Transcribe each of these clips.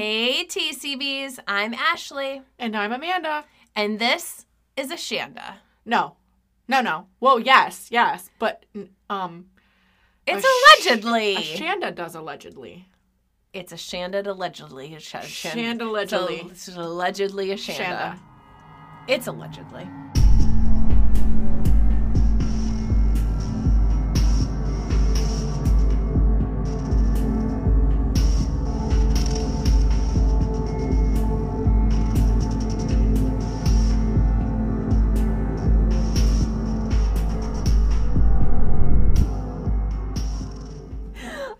Hey, TCBs, I'm Ashley, And I'm Amanda. and this is a Shanda. No. No, no. Well, yes, yes. But, um, It's A sh- allegedly. a Shanda does allegedly. it's a Shanda allegedly. A sh- Shanda allegedly. It's, a- it's allegedly a Shanda. Shanda. It's allegedly.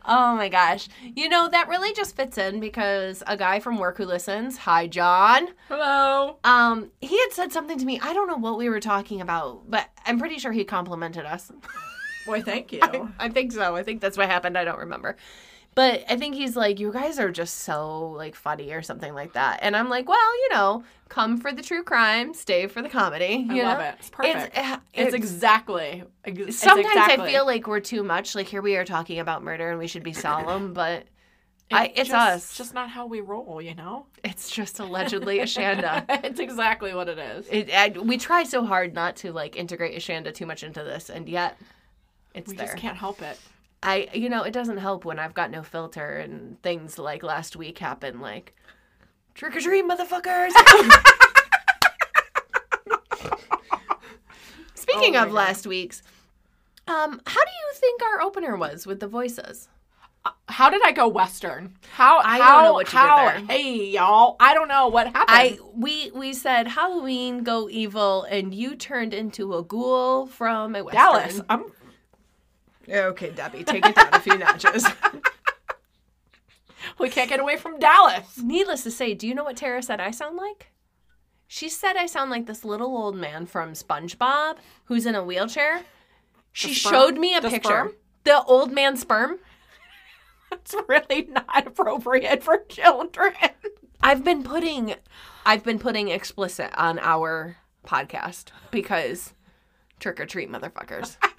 Oh my gosh. You know, that really just fits in because a guy from work who listens, hi John, Hello. um, he had said something to me. I don't know what we were talking about, but I'm pretty sure he complimented us. Boy, thank you. I, I think so. I think that's what happened. I don't remember. But I think he's like, you guys are just so like funny or something like that. And I'm like, well, you know, come for the true crime, stay for the comedy. I You love know? it. It's perfect. Uh, it's, It's, exactly. ex- it's sometimes exactly. I feel like we're too much. Like here we are talking about murder and we should be solemn, but I, it's just, us. just not how we roll, you know? It's just allegedly Ashanda. it's exactly what it is. It, I, we try so hard not to like integrate Ashanda too much into this, and yet it's we there. just can't help it. I, you know, it doesn't help when I've got no filter and things like last week happen, like trick or treat, motherfuckers. Speaking Oh of God. last week's, um, how do you think our opener was with the voices? How did I go Western? How? I don't know what you did there. Hey, y'all. I don't know what happened. I we we said Halloween go evil, and you turned into a ghoul from a western. Dallas. I'm Okay, Debbie, take it down a few notches. We can't get away from Dallas. Needless to say, do you know what Tara said I sound like? She said I sound like this little old man from SpongeBob who's in a wheelchair. She showed me a The picture. sperm? The old man sperm. It's really not appropriate for children. I've been putting I've been putting explicit on our podcast because trick or treat motherfuckers.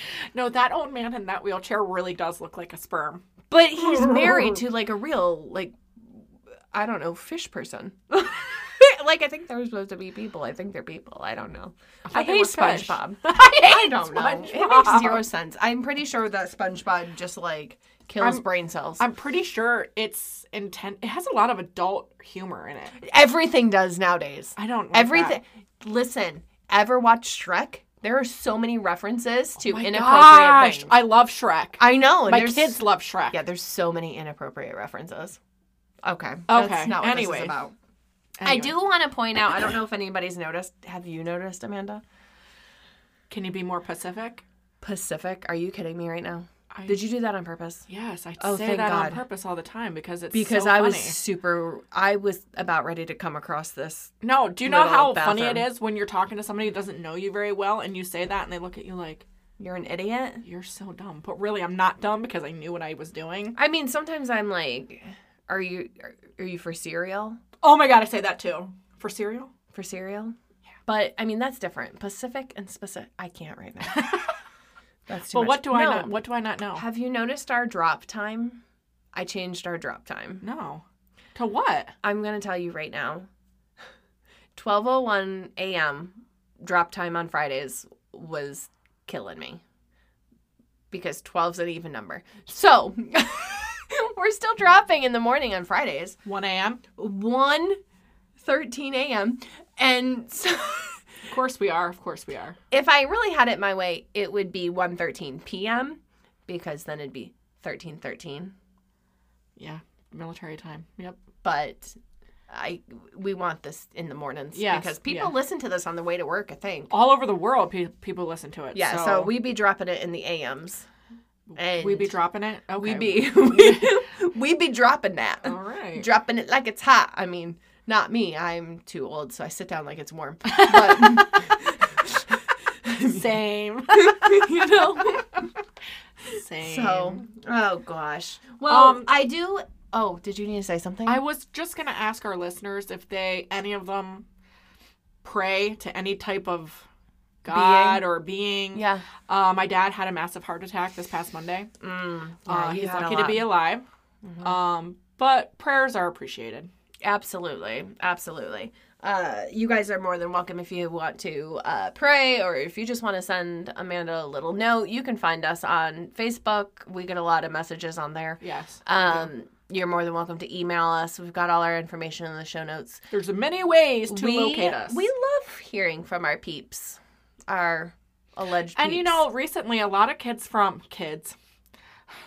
No, that old man in that wheelchair really does look like a sperm. But he's married to like a real like I don't know, fish person. like I think they're supposed to be people. I think they're people. I don't know. I, they hate. SpongeBob. I, I don't know. It makes zero sense. I'm pretty sure that SpongeBob just like kills I'm- brain cells. I'm pretty sure it's intent. It has a lot of adult humor in it. Everything does nowadays. I don't. Everything. Listen, ever watch Shrek? There are so many references oh to That. Oh my inappropriate gosh, things. I love Shrek. I know. and My kids love Shrek. Yeah, there's so many inappropriate references. Okay. Okay, That's not what anyway. this is about. Anyway, I do want to point out. I don't know if anybody's noticed. Have you noticed, Amanda? Can you be more Pacific? Pacific? Are you kidding me right now? I, Did you do that on purpose? Yes, I Oh, say that God. on purpose all the time because it's Because so I was super. I was about ready to come across this. No, do you know how funny it is when you're talking to somebody who doesn't know you very well and you say that and they look at you like You're an idiot. you're so dumb. But really, I'm not dumb because I knew what I was doing. I mean, sometimes I'm like, "Are you? Are, are you for cereal? Oh my god, I say that too for cereal. For cereal?" Yeah. But I mean, that's different. Pacific and specific. I can't right now. That's too But much. what do I No. not? What do I not know? Have you noticed our drop time? I changed our drop time. No. To what? I'm going to tell you right now. 12:01 a.m. drop time on Fridays was killing me. Because 12's an even number. So, we're still dropping in the morning on Fridays. 1 a.m. 1 13 a.m. And so course we are. Of course we are. if I really had it my way, it would be 1:13 p.m. because then it'd be 13 13. Yeah. Military time. Yep. But I we want this in the mornings Yes, because people yeah. listen to this on the way to work, I think. All over the world, pe- people listen to it. Yeah, so, we'd be dropping it in the AMs. And we be dropping it. Okay. we be we, we be dropping that. All right. Dropping it like it's hot. I mean, not me. I'm too old, so I sit down like it's warm. But Same. you know. Same. So, oh gosh. Well, Um, I do. Oh, did you need to say something? I was just gonna ask our listeners if they, any of them, pray to any type of God or being. yeah. Uh, my dad had a massive heart attack this past Monday. Mm, yeah, Uh, you he's had a lucky to be alive. Um, but prayers are appreciated. Absolutely. Absolutely. Uh, you guys are more than welcome if you want to uh, pray or if you just want to send Amanda a little note. You can find us on Facebook. We get a lot of messages on there. Yes. Um, you're more than welcome to email us. We've got all our information in the show notes. There's many ways to we, locate us. We love hearing from our peeps, our alleged and you peeps. know, recently a lot of kids from kids,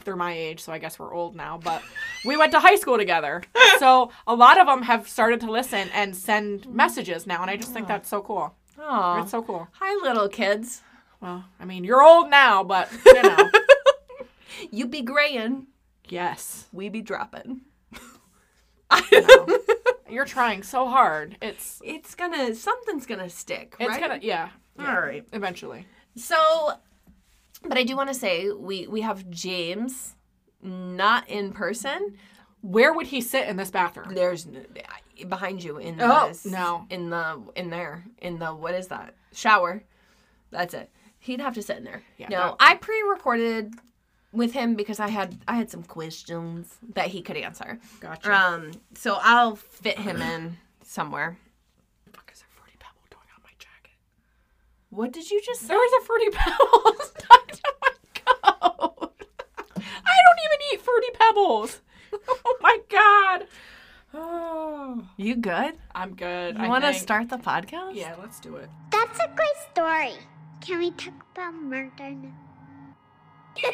they're my age, so I guess we're old now, but we went to high school together. So a lot of them have started to listen and send messages now, and I just think that's so cool. Oh, It's so cool. Hi, little kids. Well, I mean, you're old now, but you know. You be graying, yes. we be dropping. No. You're trying so hard. It's It's gonna, something's gonna stick, it's right? gonna yeah. All yeah, right. Eventually. So, but I do want to say we we have James not in person. Where would he sit in this bathroom? There's behind you in Oh, this, no. in the in there in the what is that shower? That's it. He'd have to sit in there. Yeah, no, that- I pre-recorded with him because I had I had some questions that he could answer. Gotcha. Um, so I'll fit him in somewhere. fuck is a fruity pebble doing on my jacket? What did you just say? There was a fruity pebble stuck to my coat. I don't even eat fruity pebbles. Oh my god. Oh, You good? I'm good. You I want to start the podcast? Yeah, let's do it. That's a great story. Can we talk about murder now?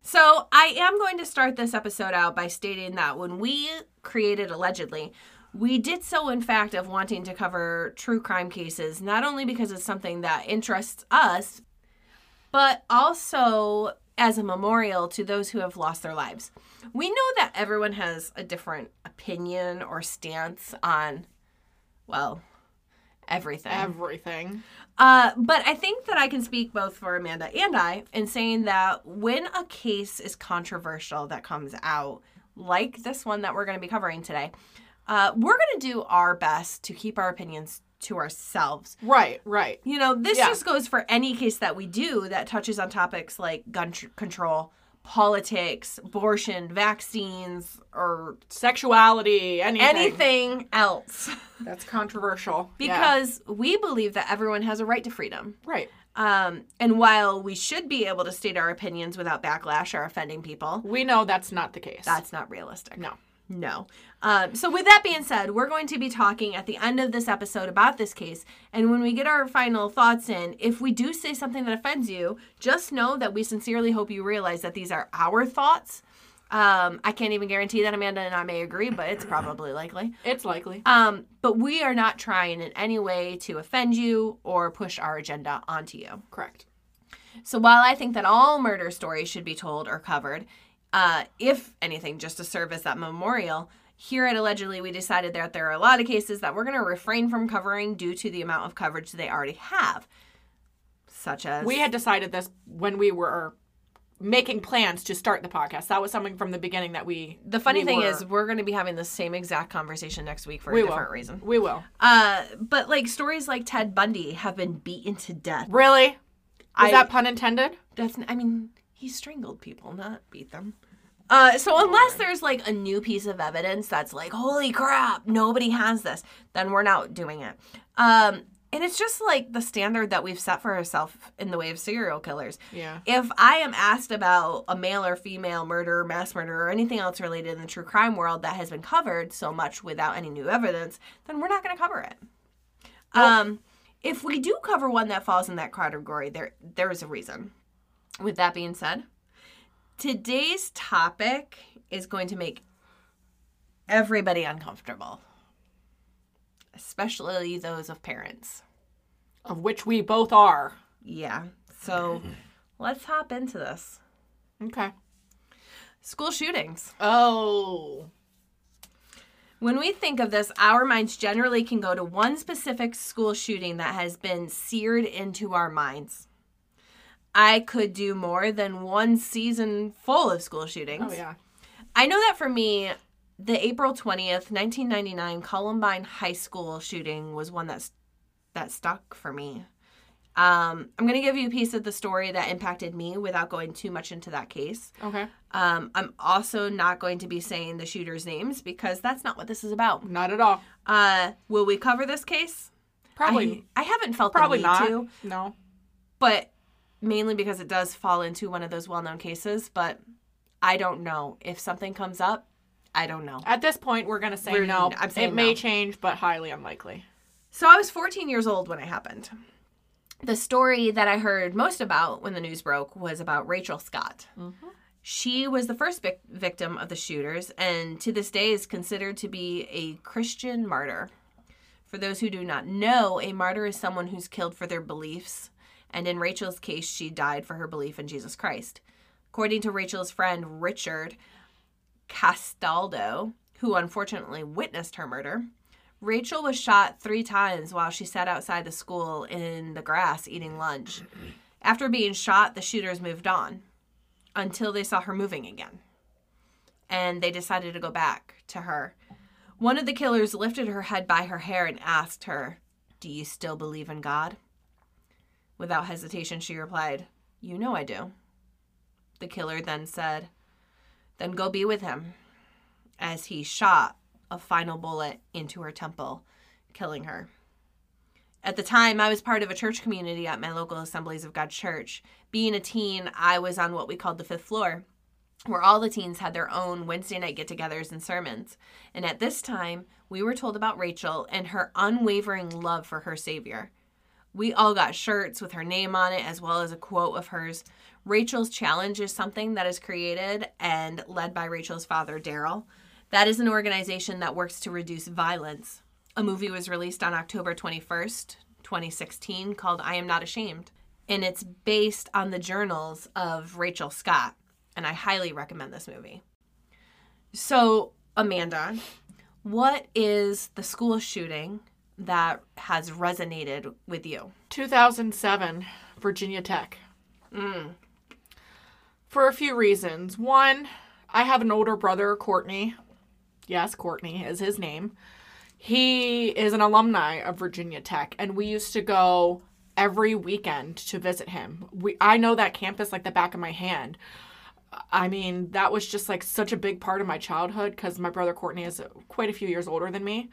So, I am going to start this episode out by stating that when we created Allegedly, we did so, in fact, of wanting to cover true crime cases, not only because it's something that interests us, but also as a memorial to those who have lost their lives. We know that everyone has a different opinion or stance on, well, everything. Everything. Uh, but I think that I can speak both for Amanda and I in saying that when a case is controversial that comes out, like this one that we're going to be covering today, uh, we're going to do our best to keep our opinions to ourselves. Right, right. You know, this Yeah. just goes for any case that we do that touches on topics like gun tr- control, politics, abortion, vaccines, or Sexuality, anything. anything else. That's controversial. Yeah. because we believe that everyone has a right to freedom. Right. Um, and while we should be able to state our opinions without backlash or offending people, We know that's not the case. that's not realistic. no. No. Um, so, with that being said, we're going to be talking at the end of this episode about this case. And when we get our final thoughts in, if we do say something that offends you, just know that we sincerely hope you realize that these are our thoughts. Um, I can't even guarantee that Amanda and I may agree, but it's probably likely. It's likely. Um, but we are not trying in any way to offend you or push our agenda onto you. Correct. So while I think that all murder stories should be told or covered, uh, if anything, just to serve as that memorial, here at Allegedly, we decided that there are a lot of cases that we're going to refrain from covering due to the amount of coverage they already have. Such as. We had decided this when we were making plans to start the podcast. That was something from the beginning that we. The funny we thing were- is, we're going to be having the same exact conversation next week for a will. different reason. We will. Uh, but like stories like Ted Bundy have been beaten to death. Really? Is I- that pun intended? That's I mean, he strangled people, not beat them. Uh, so unless there's like a new piece of evidence that's like, holy crap, nobody has this, then we're not doing it. Um, and it's just like the standard that we've set for ourselves in the way of serial killers. Yeah. If I am asked about a male or female murder, mass murder, or anything else related in the true crime world that has been covered so much without any new evidence, then we're not going to cover it. Um, if we do cover one that falls in that category, there there is a reason. With that being said, today's topic is going to make everybody uncomfortable, especially those of parents. Of which we both are. Yeah. So let's hop into this. Okay. School shootings. Oh. When we think of this, our minds generally can go to one specific school shooting that has been seared into our minds. I could do more than one season full of school shootings. Oh yeah. I know that for me, the April 20th, 1999 Columbine High School shooting was one that's that stuck for me. Um, I'm going to give you a piece of the story that impacted me without going too much into that case. Okay. Um, I'm also not going to be saying the shooters' names because that's not what this is about. Not at all. Uh, will we cover this case? Probably. I, I haven't felt probably the need not. to, No. but mainly because it does fall into one of those well-known cases. But I don't know if something comes up. I don't know. At this point, we're gonna say We're- no. I'm saying it may no. change, but highly unlikely. So I was 14 years old when it happened. The story that I heard most about when the news broke was about Rachel Scott. Mm-hmm. She was the first vic- victim of the shooters and to this day is considered to be a Christian martyr. For those who do not know, a martyr is someone who's killed for their beliefs. And in Rachel's case, she died for her belief in Jesus Christ. According to Rachel's friend Richard Castaldo, who unfortunately witnessed her murder, Rachel was shot three times while she sat outside the school in the grass eating lunch. After being shot, the shooters moved on until they saw her moving again. And they decided to go back to her. One of the killers lifted her head by her hair and asked her, Do you still believe in God? Without hesitation, she replied, You know I do. The killer then said, Then go be with him. As he shot a final bullet into her temple, killing her. At the time, I was part of a church community at my local Assemblies of God church. Being a teen, I was on what we called the fifth floor, where all the teens had their own Wednesday night get togethers and sermons. And at this time, we were told about Rachel and her unwavering love for her Savior. We all got shirts with her name on it, as well as a quote of hers. Rachel's Challenge is something that is created and led by Rachel's father, Darrell. That is an organization that works to reduce violence. A movie was released on October 21st, 2016, called I Am Not Ashamed. And it's based on the journals of Rachel Scott. And I highly recommend this movie. So, Amanda, what is the school shooting that has resonated with you? 2007, Virginia Tech. Mm. For a few reasons. One, I have an older brother, Courtney. Yes, Courtney is his name. He is an alumni of Virginia Tech, and we used to go every weekend to visit him. We I know that campus like the back of my hand. I mean, that was just like such a big part of my childhood because my brother Courtney is quite a few years older than me.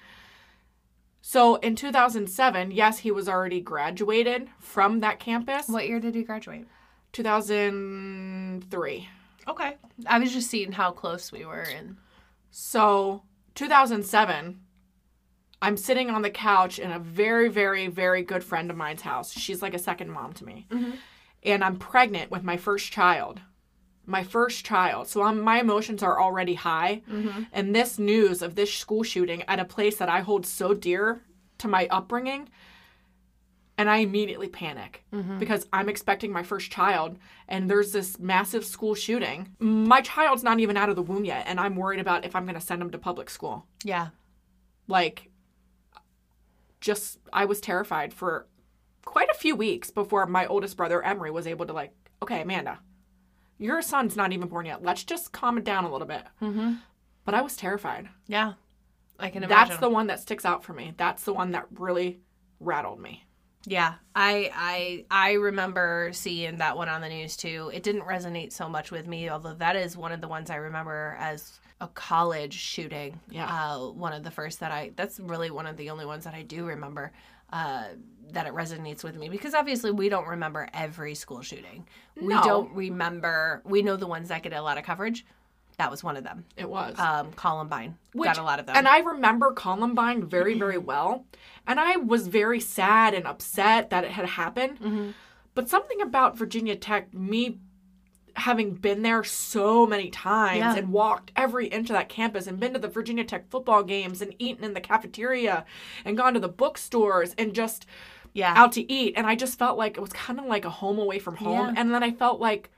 So in 2007, yes, he was already graduated from that campus. What year did he graduate? 2003. Okay. I was just seeing how close we were and So 2007, I'm sitting on the couch in a very, very, very good friend of mine's house. She's like a second mom to me. Mm-hmm. And I'm pregnant with my first child. My first child. So I'm, my emotions are already high. Mm-hmm. And this news of this school shooting at a place that I hold so dear to my upbringing, and I immediately panic mm-hmm. because I'm expecting my first child and there's this massive school shooting. My child's not even out of the womb yet, and I'm worried about if I'm going to send him to public school. yeah. Like, just, I was terrified for quite a few weeks before my oldest brother, Emery, was able to, like, okay, Amanda, your son's not even born yet. Let's just calm it down a little bit. Mm-hmm. But I was terrified. Yeah. I can imagine. That's the one that sticks out for me. That's the one that really rattled me. Yeah, I I I remember seeing that one on the news too. It didn't resonate so much with me, although that is one of the ones I remember as a college shooting. Yeah. uh, one of the first that I. That's really one of the only ones that I do remember. Uh, that it resonates with me because obviously we don't remember every school shooting. We don't remember. We know the ones that get a lot of coverage. That was one of them. It was. Um, Columbine Which- got a lot of them. And I remember Columbine very, very well. And I was very sad and upset that it had happened. Mm-hmm. But something about Virginia Tech, me having been there so many times Yeah. and walked every inch of that campus and been to the Virginia Tech football games and eaten in the cafeteria and gone to the bookstores and just yeah, out to eat. And I just felt like it was kind of like a home away from home. Yeah. And then I felt like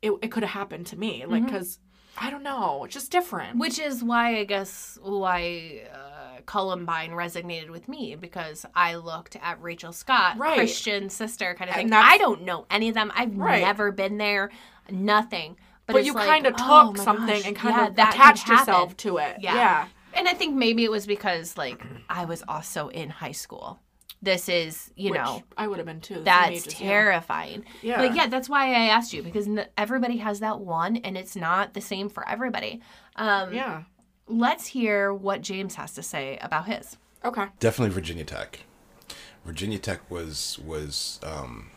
it, it could have happened to me. Mm-hmm. Like, because I don't know, it's just different. Which is why I guess why uh, Columbine resonated with me because I looked at Rachel Scott, Right. Christian sister kind of And thing. I don't know any of them. I've Right. never been there, nothing. But, it's you like, kind of oh took something gosh, and kind yeah, of that attached yourself to it. Yeah. yeah. And I think maybe it was because like I was also in high school. This is, you Which know, I would have been too. that's age as you. terrifying. Yeah. But yeah, that's why I asked you because n- everybody has that one and it's not the same for everybody. Um, Yeah. Let's hear what James has to say about his. Okay. Definitely Virginia Tech. Virginia Tech was was um,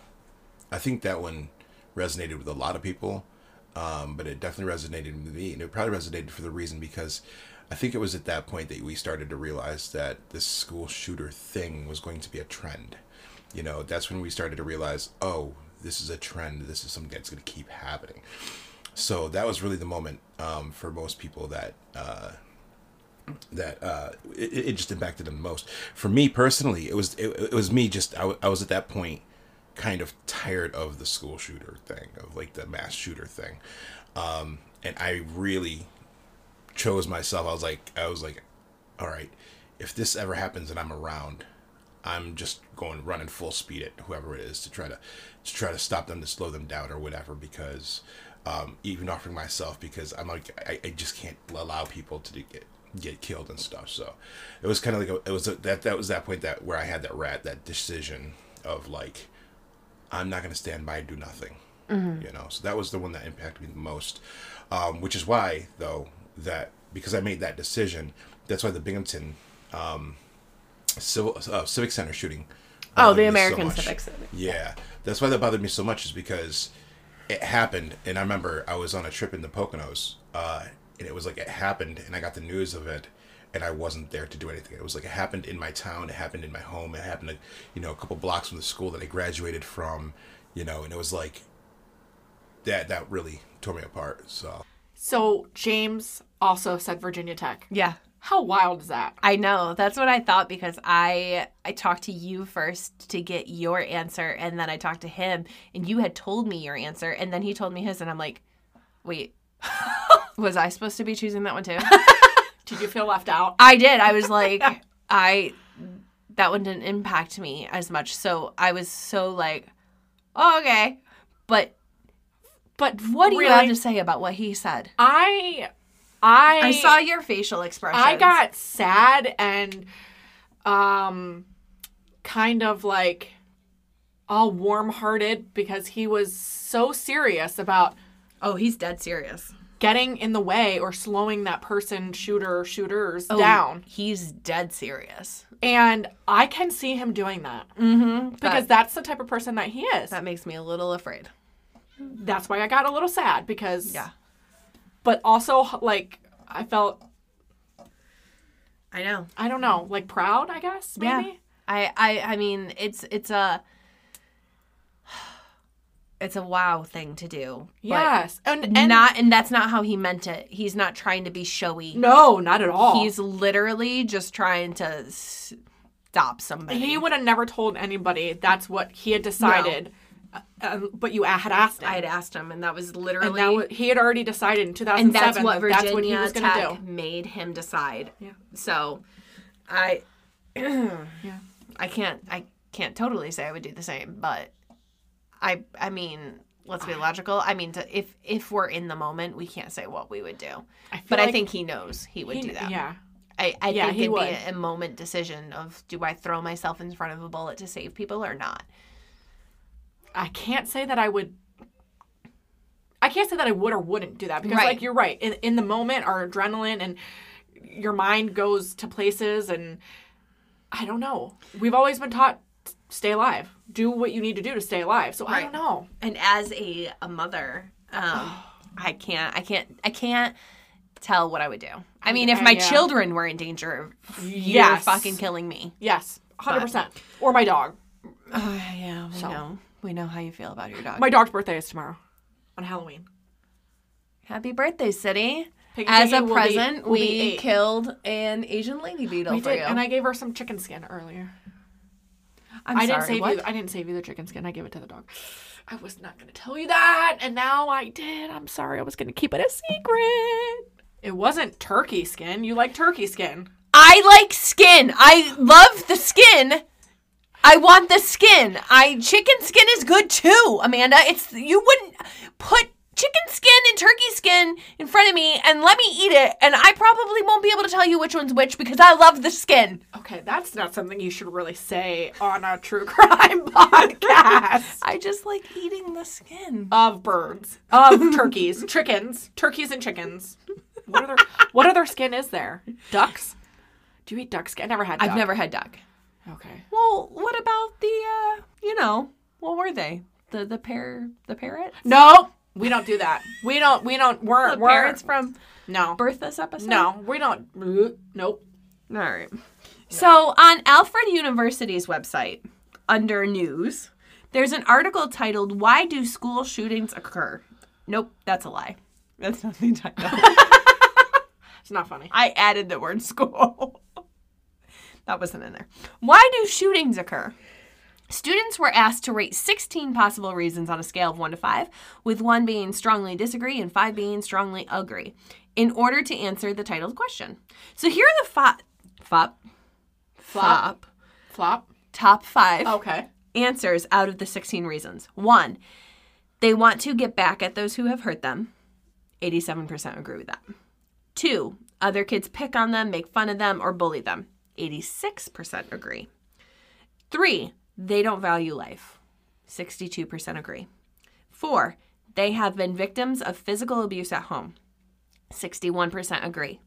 I think that one resonated with a lot of people, um, but it definitely resonated with me, and it probably resonated for the reason because I think it was at that point that we started to realize that this school shooter thing was going to be a trend. You know, that's when we started to realize, oh, this is a trend. This is something that's going to keep happening. So that was really the moment um, for most people that uh, that uh, it, it just impacted them the most. For me personally, it was it, it was me just I, w- I was at that point kind of tired of the school shooter thing of like the mass shooter thing, um, and I really chose myself. I was like I was like, all right, if this ever happens and I'm around, I'm just going running full speed at whoever it is to try to to try to stop them to slow them down or whatever because um, even offering myself because I'm like I, I just can't allow people to get get killed and stuff. So it was kind of like a, it was a, that that was that point that where I had that rat that decision of like I'm not going to stand by and do nothing. You know, so that was the one that impacted me the most. Um, which is why, though, that because I made that decision, that's why the Binghamton um, civil uh, civic center shooting. Oh, the me so American. Civic Center. Yeah, that's why that bothered me so much is because it happened, and I remember I was on a trip in the Poconos, uh, and it was like it happened, and I got the news of it, and I wasn't there to do anything. It was like it happened in my town, it happened in my home, it happened, like, you know, a couple blocks from the school that I graduated from, you know, and it was like that. That really tore me apart. So So James also said Virginia Tech. Yeah. How wild is that? I know. That's what I thought because I I talked to you first to get your answer and then I talked to him and you had told me your answer and then he told me his and I'm like, "Wait. was I supposed to be choosing that one too?" Did you feel left out? I did. I was like, I that one didn't impact me as much. So I was so like, oh, okay. But But what do you have to say about what he said? I I I saw your facial expression. I got sad and um kind of like all warm-hearted because he was so serious about Oh, he's dead serious. getting in the way or slowing that person shooter shooters Oh, down. He's dead serious. And I can see him doing that Mm-hmm. because that's the type of person that he is. that makes me a little afraid. That's why I got a little sad because Yeah. But also like I felt I know. I don't know, like proud, I guess, Yeah. maybe. I, I I mean it's it's a it's a wow thing to do. Yes. And, and not and that's not how he meant it. He's not trying to be showy. no, not at all. He's literally just trying to stop somebody. He would have never told anybody that's what he had decided. Uh, um, but you had asked him. I had asked him, and that was and literally, that was, he had already decided in 2007 and that's what that that's what he was Tech do. made him decide. Yeah. So, I, Yeah. I can't, I can't totally say I would do the same, but I, I mean, let's be logical. I mean, to, if if we're in the moment, we can't say what we would do. I But I think he knows he would he- do that. Yeah. I, I Yeah, think it'd would. be a, a moment decision of do I throw myself in front of a bullet to save people or not. I can't say that I would. I can't say that I would or wouldn't do that because, Right. like, you're right. In, in the moment, our adrenaline and your mind goes to places, and I don't know. We've always been taught stay alive, do what you need to do to stay alive. So I don't know. and as a, a mother um i can't i can't i can't tell what i would do i mean if my yeah. children were in danger of you're fucking killing me Yes, hundred percent. Or my dog. uh, yeah So. know we know how you feel about your dog My dog's birthday is tomorrow, on Halloween. happy birthday city Piggy as Piggy a will be- present will be we eight. killed an asian lady beetle We for did, you and I gave her some chicken skin earlier. I'm I didn't sorry, save what? you. I didn't save you the chicken skin. I gave it to the dog. I was not going to tell you that, and now I did. I'm sorry. I was going to keep it a secret. It wasn't turkey skin. You like turkey skin. I like skin. I love the skin. I want the skin. I chicken skin is good too, Amanda. It's you wouldn't put chicken skin and turkey skin in front of me and let me eat it, and I probably won't be able to tell you which one's which because I love the skin. Okay, that's not something you should really say on a true crime podcast I just like eating the skin. of birds, of turkeys, chickens, turkeys and chickens. What other what other skin is there? Ducks? Do you eat duck skin? I never had. Duck. I've never had duck. Okay. Well, what about the, uh, you know, what were they? The the pair the parrots? No, we don't do that. We don't. We don't. We're The we're parrots from no. Bertha's episode? No, we don't. Nope. All right. So on Alfred University's website, under news, there's an article titled "Why Do School Shootings Occur?" Nope, that's a lie. That's not the title. It's not funny. I added the word school. That wasn't in there. Why do shootings occur? Students were asked to rate 16 possible reasons on a scale of 1 to 5, with 1 being strongly disagree and 5 being strongly agree, in order to answer the titled question. So here are the fop, fop, flop, Flop. top 5 Okay. answers out of the 16 reasons. 1. They want to get back at those who have hurt them. 87% agree with that. 2. Other kids pick on them, make fun of them, or bully them. 86% agree. 3. They don't value life. 62% agree. 4. They have been victims of physical abuse at home. 61% agree.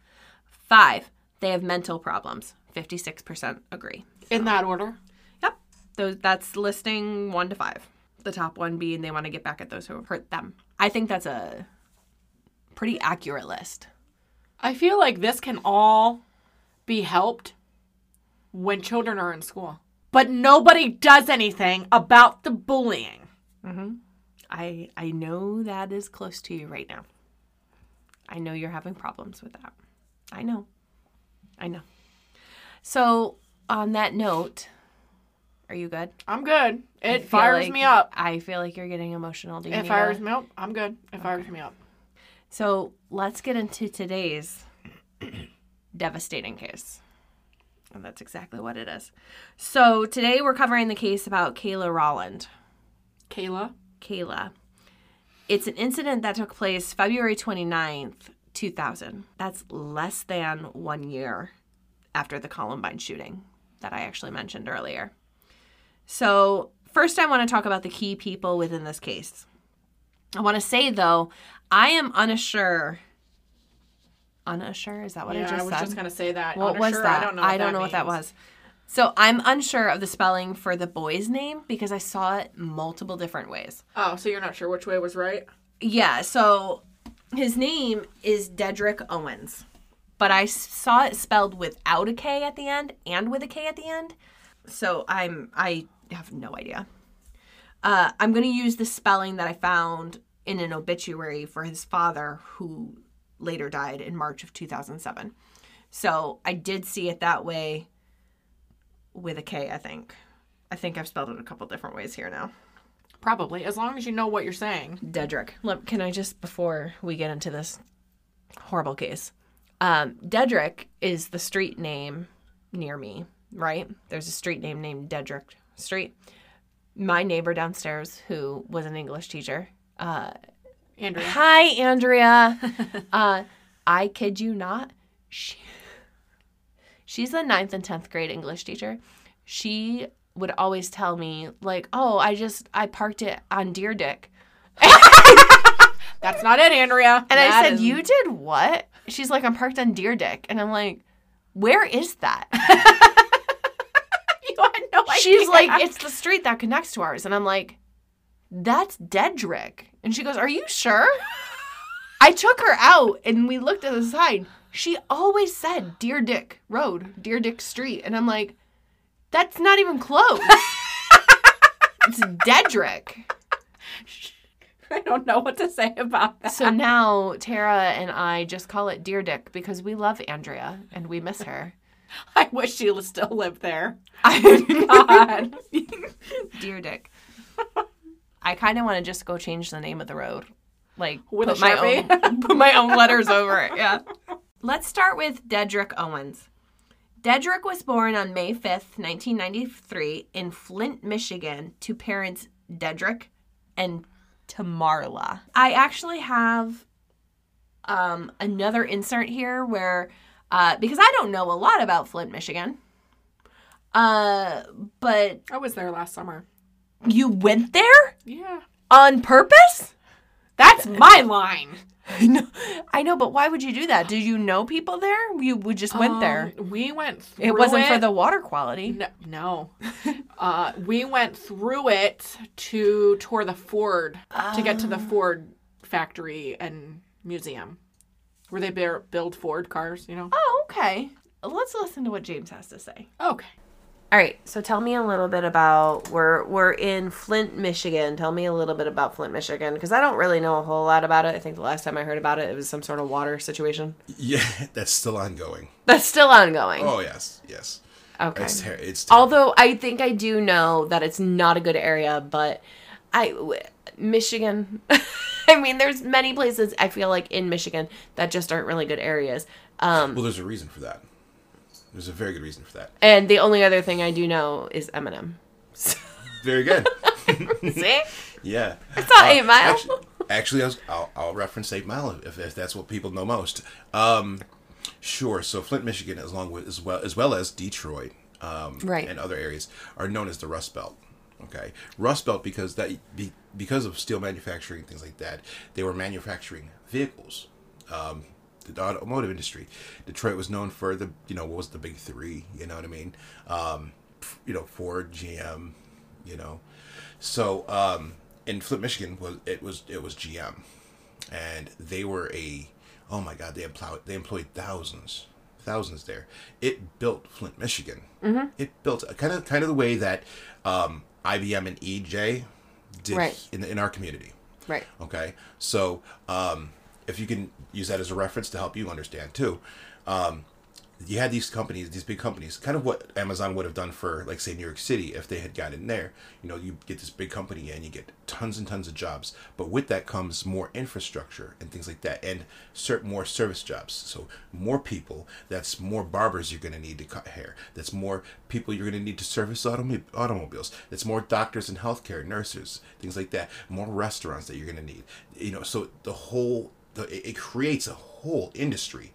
5. They have mental problems. 56% agree. In that order. Yep. Those that's listing one to five. The top one being they want to get back at those who have hurt them. I think that's a pretty accurate list. I feel like this can all be helped when children are in school. But nobody does anything about the bullying. Mm-hmm. I I know that is close to you right now. I know you're having problems with that. I know. I know. So on that note, are you good? I'm good. It fires like- me up. I feel like you're getting emotional. Do you It fires a- me up. I'm good. It fires me up. So let's get into today's devastating case. And that's exactly what it is. So today we're covering the case about Kayla Rolland. Kayla. Kayla. It's an incident that took place February 29th, 2000. That's less than one year after the Columbine shooting that I actually mentioned earlier. So, first, I want to talk about the key people within this case. I want to say, though, I am unassure. Unassure? Is that what I yeah, just I was said? just gonna say that. What was that? I don't know. What that what that was. So I'm unsure of the spelling for the boy's name because I saw it multiple different ways. Oh, so you're not sure which way was right? Yeah, so his name is Dedrick Owens, but I saw it spelled without a K at the end and with a K at the end. So I'm I have no idea. Uh, I'm going to use the spelling that I found in an obituary for his father, who later died in March of 2007. So I did see it that way with a K, I think. I think I've spelled it a couple different ways here now. Probably, as long as you know what you're saying. Dedrick. Look, can I just before we get into this horrible case? Um, Dedrick is the street name near me, right? There's a street name named Dedrick Street. My neighbor downstairs, who was an English teacher, uh, Andrea. hi Andrea. uh, I kid you not, she, she's a ninth and tenth grade English teacher. She would always tell me like, "Oh, I just I parked it on Deer Dick." That's not it, Andrea. And I said, is- "You did what?" She's like, "I'm parked on Deer Dick," and I'm like, "Where is that?" You had no idea. She's like, "It's the street that connects to ours," and I'm like, "That's Dedrick," and she goes, "Are you sure?" I took her out and we looked at the sign. She always said Deer Dick Road, Deer Dick Street, and I'm like, "That's not even close." it's Dedrick. I don't know what to say about that. So now Tara and I just call it Deer Dick because we love Andrea and we miss her. I wish she still lived there. I God. Deer Dick. I kind of want to just go change the name of the road. Like With put my own put my own letters over it. Yeah. Let's start with Dedrick Owens. Dedrick was born on May 5th, 1993 in Flint, Michigan to parents Dedrick and Tamarla. I actually have um, another insert here where, uh, because I don't know a lot about Flint, Michigan, uh, but I was there last summer. You went there Yeah. on purpose? That's my line. I know, I know, but why would you do that? Did you know people there? You we just went there. Um, we went through It wasn't for the water quality. No, no. uh, we went through it to tour the Ford to get to the Ford factory and museum, where they build Ford cars. You know. Oh, okay. Let's listen to what James has to say. Okay. All right, so tell me a little bit about we're we're in Flint, Michigan. Tell me a little bit about Flint, Michigan, because I don't really know a whole lot about it. I think the last time I heard about it, it was some sort of water situation Yeah, that's still ongoing. that's still ongoing. Oh yes, yes. okay. It's ter- it's ter- Although I think I do know that it's not a good area, but I w- Michigan. I mean, there's many places I feel like in Michigan that just aren't really good areas. Um, well, there's a reason for that. There's a very good reason for that. and the only other thing I do know is Eminem. Very good. See, yeah. it's not Eight Mile. Actually, actually I was, I'll, I'll reference Eight Mile if, if that's what people know most. Um, sure. So Flint, Michigan, as long with as well as well as Detroit, um, Right. and other areas are known as the Rust Belt. Okay, Rust Belt because that be, because of steel manufacturing things like that, they were manufacturing vehicles. Um, the automotive industry. Detroit was known for the you know what was the big three. You know what I mean? Um, you know Ford, GM. You know, so um, in Flint, Michigan was it was it was GM, and they were a oh my god they employed they employed thousands thousands there. It built Flint, Michigan. Mm-hmm. It built kind of kind of the way that um, IBM and EJ did Right. in the, in our community. Right. Okay, so um, if you can use that as a reference to help you understand too, um, you had these companies, these big companies, kind of what Amazon would have done for, like, say, New York City if they had gotten there. You know, you get this big company and you get tons and tons of jobs, but with that comes more infrastructure and things like that, and more service jobs. So more people. That's more barbers you're going to need to cut hair. That's more people you're going to need to service automo- automobiles. That's more doctors and healthcare nurses, things like that. More restaurants that you're going to need. You know, so the whole the, it creates a whole industry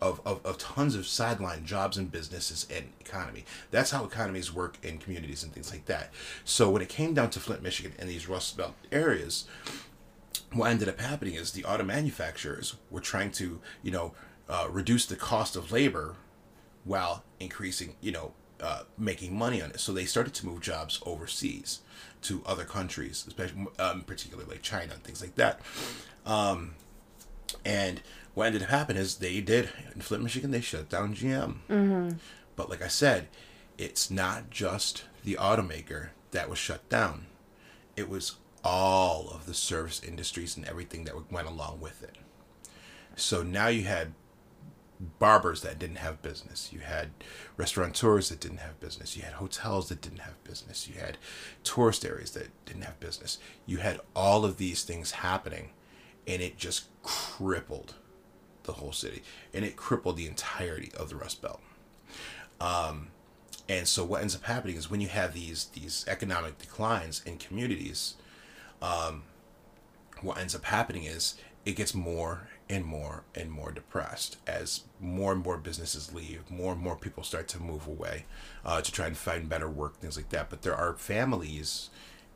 of, of, of tons of sideline jobs and businesses and economy. That's how economies work in communities and things like that. So when it came down to Flint, Michigan, and these Rust Belt areas, what ended up happening is the auto manufacturers were trying to, you know, uh, reduce the cost of labor while increasing, you know, uh, making money on it. So they started to move jobs overseas to other countries, especially, um, particularly like China and things like that. Um, and what ended up happening is they did in Flint, Michigan, they shut down GM. Mm-hmm. But like I said, it's not just the automaker that was shut down. It was all of the service industries and everything that went along with it. So now you had barbers that didn't have business. You had restaurateurs that didn't have business. You had hotels that didn't have business. You had tourist areas that didn't have business. You had all of these things happening, and it just crippled the whole city, and it crippled the entirety of the Rust Belt. Um, and so what ends up happening is when you have these these economic declines in communities, um, what ends up happening is it gets more and more and more depressed as more and more businesses leave, more and more people start to move away uh, to try and find better work, things like that. But there are families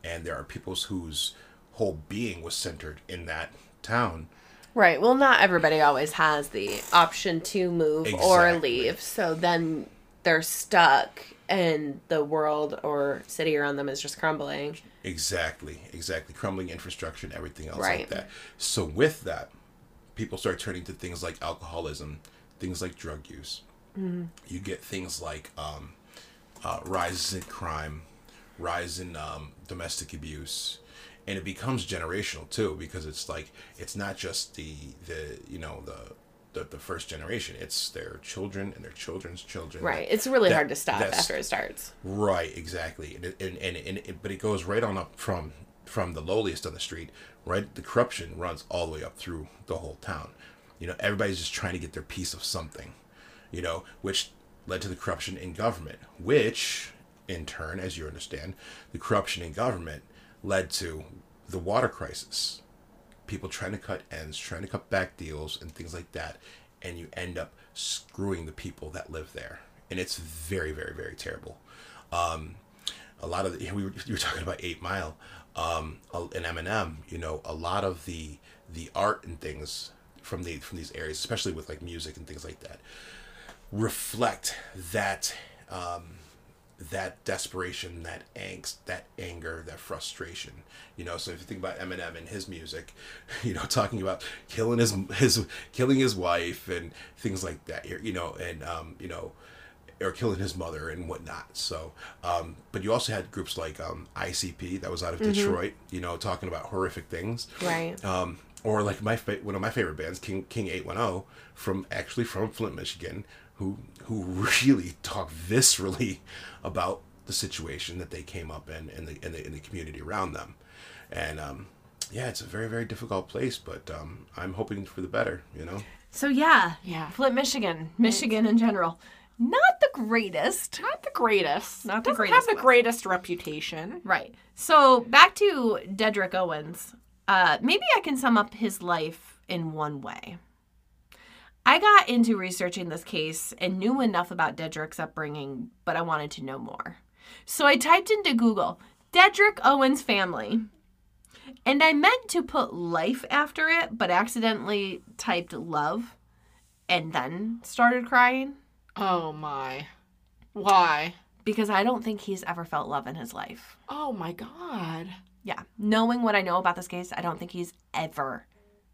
and there are people's whose whole being was centered in that town. Right. Well, not everybody always has the option to move or leave. So then they're stuck and the world or city around them is just crumbling. Exactly, exactly. Crumbling infrastructure and everything else Right. like that. So with that, people start turning to things like alcoholism, things like drug use. You get things like um, uh, rises in crime, rise in um, domestic abuse, and it becomes generational too because it's like it's not just the the you know the the, the first generation; it's their children and their children's children. Right. It's really That- hard to stop after it starts. Right, exactly, and it- and and, and it, but it goes right on up from from the lowliest on the street. Right, the corruption runs all the way up through the whole town. You know, everybody's just trying to get their piece of something. You know, which led to the corruption in government, which in turn, as you understand, the corruption in government led to the water crisis, people trying to cut ends, trying to cut back deals, and things like that, and you end up screwing the people that live there, and it's very, very, very terrible. Um, a lot of the, we were, you were talking about Eight Mile, um, and Eminem. You know, a lot of the the art and things from the from these areas, especially with like music and things like that, reflect that um, that desperation, that angst, that anger, that frustration. You know, so if you think about Eminem and his music, you know, talking about killing his his killing his wife and things like that. You know, and um, you know, or killing his mother and whatnot. So, um, but you also had groups like um, ICP that was out of Detroit. You know, talking about horrific things. Right. Um, or like my fa- one of my favorite bands, King King Eight One Zero, from actually from Flint, Michigan, who who really talk viscerally about the situation that they came up in and the in the, in the community around them, and um, yeah, it's a very very difficult place, but um, I'm hoping for the better. You know. So yeah, Yeah. Flint, Michigan, Michigan in general, not the greatest. Not the greatest. Not the Doesn't greatest have the greatest reputation. Right. So back to Dedric Owens. Uh, maybe I can sum up his life in one way. I got into researching this case and knew enough about Dedric's upbringing, but I wanted to know more. So I typed into Google Dedric Owens family. And I meant to put life after it, but accidentally typed love and then started crying Oh my. Why? because I don't think he's ever felt love in his life. Oh my god. yeah, knowing what I know about this case, I don't think he's ever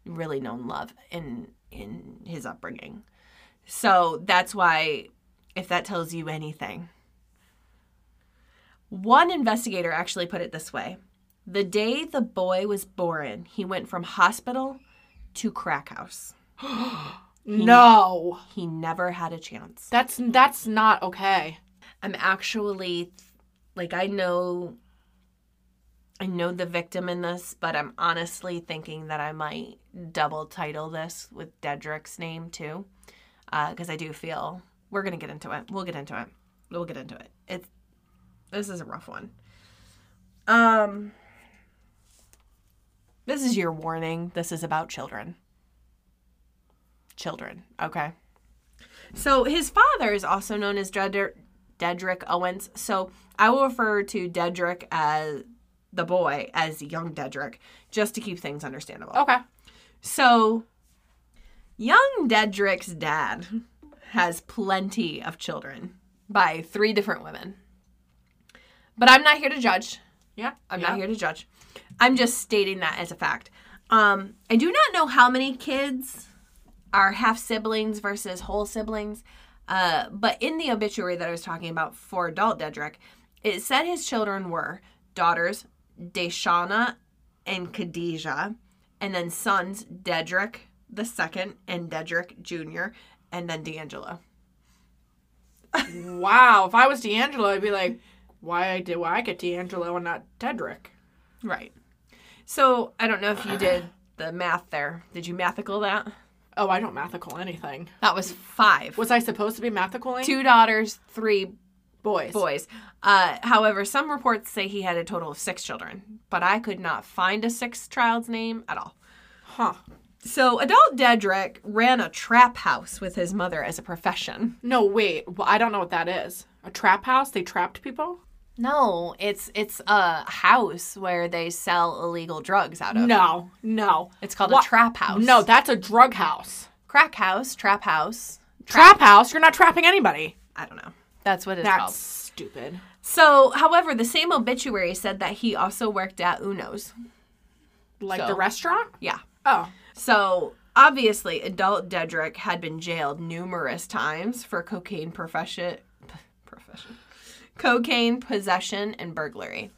really known love in in his upbringing. So that's why if that tells you anything. One investigator actually put it this way. The day the boy was born, he went from hospital to crack house. No. He never had a chance. That's that's not okay. I'm actually like I know I know the victim in this, but I'm honestly thinking that I might double title this with Dedric's name too, because I do feel we're gonna get into it. We'll get into it. We'll get into it. It's this is a rough one. Um, this is your warning. This is about children. Children, okay. So his father is also known as Dedric Owens. So I will refer to Dedric as the boy as young Dedric, just to keep things understandable. Okay. So young Dedric's dad has plenty of children by three different women. But I'm not here to judge. Yeah. I'm yeah. not here to judge. I'm just stating that as a fact. Um, I do not know how many kids are half siblings versus whole siblings. Uh, but in the obituary that I was talking about for adult Dedric, it said his children were daughters Deshauna and Khadijah, and then sons Dedric the second and Dedric Jr., and then D'Angelo. Wow. If I was D'Angelo, I'd be like, why I did why I get D'Angelo and not Dedric? Right. So I don't know if you did the math there. Did you mathical that? Oh, I don't mathical anything. That was five. Was I supposed to be mathicaling? two daughters, three boys. boys. Uh, however, some reports say he had a total of six children, but I could not find a sixth child's name at all. Huh. So, adult Dedric ran a trap house with his mother as a profession. No, wait. Well, I don't know what that is. A trap house? They trapped people? No, it's it's a house where they sell illegal drugs out of. No, no. It's called a trap house. No, that's a drug house. crack house, trap house. Trap house? You're not trapping anybody. I don't know. That's what it's That's called. stupid. So, however, the same obituary said that he also worked at Uno's. Like So- the restaurant? Yeah. Oh. So obviously, adult Dedric had been jailed numerous times for cocaine profession, profession, cocaine possession and burglary.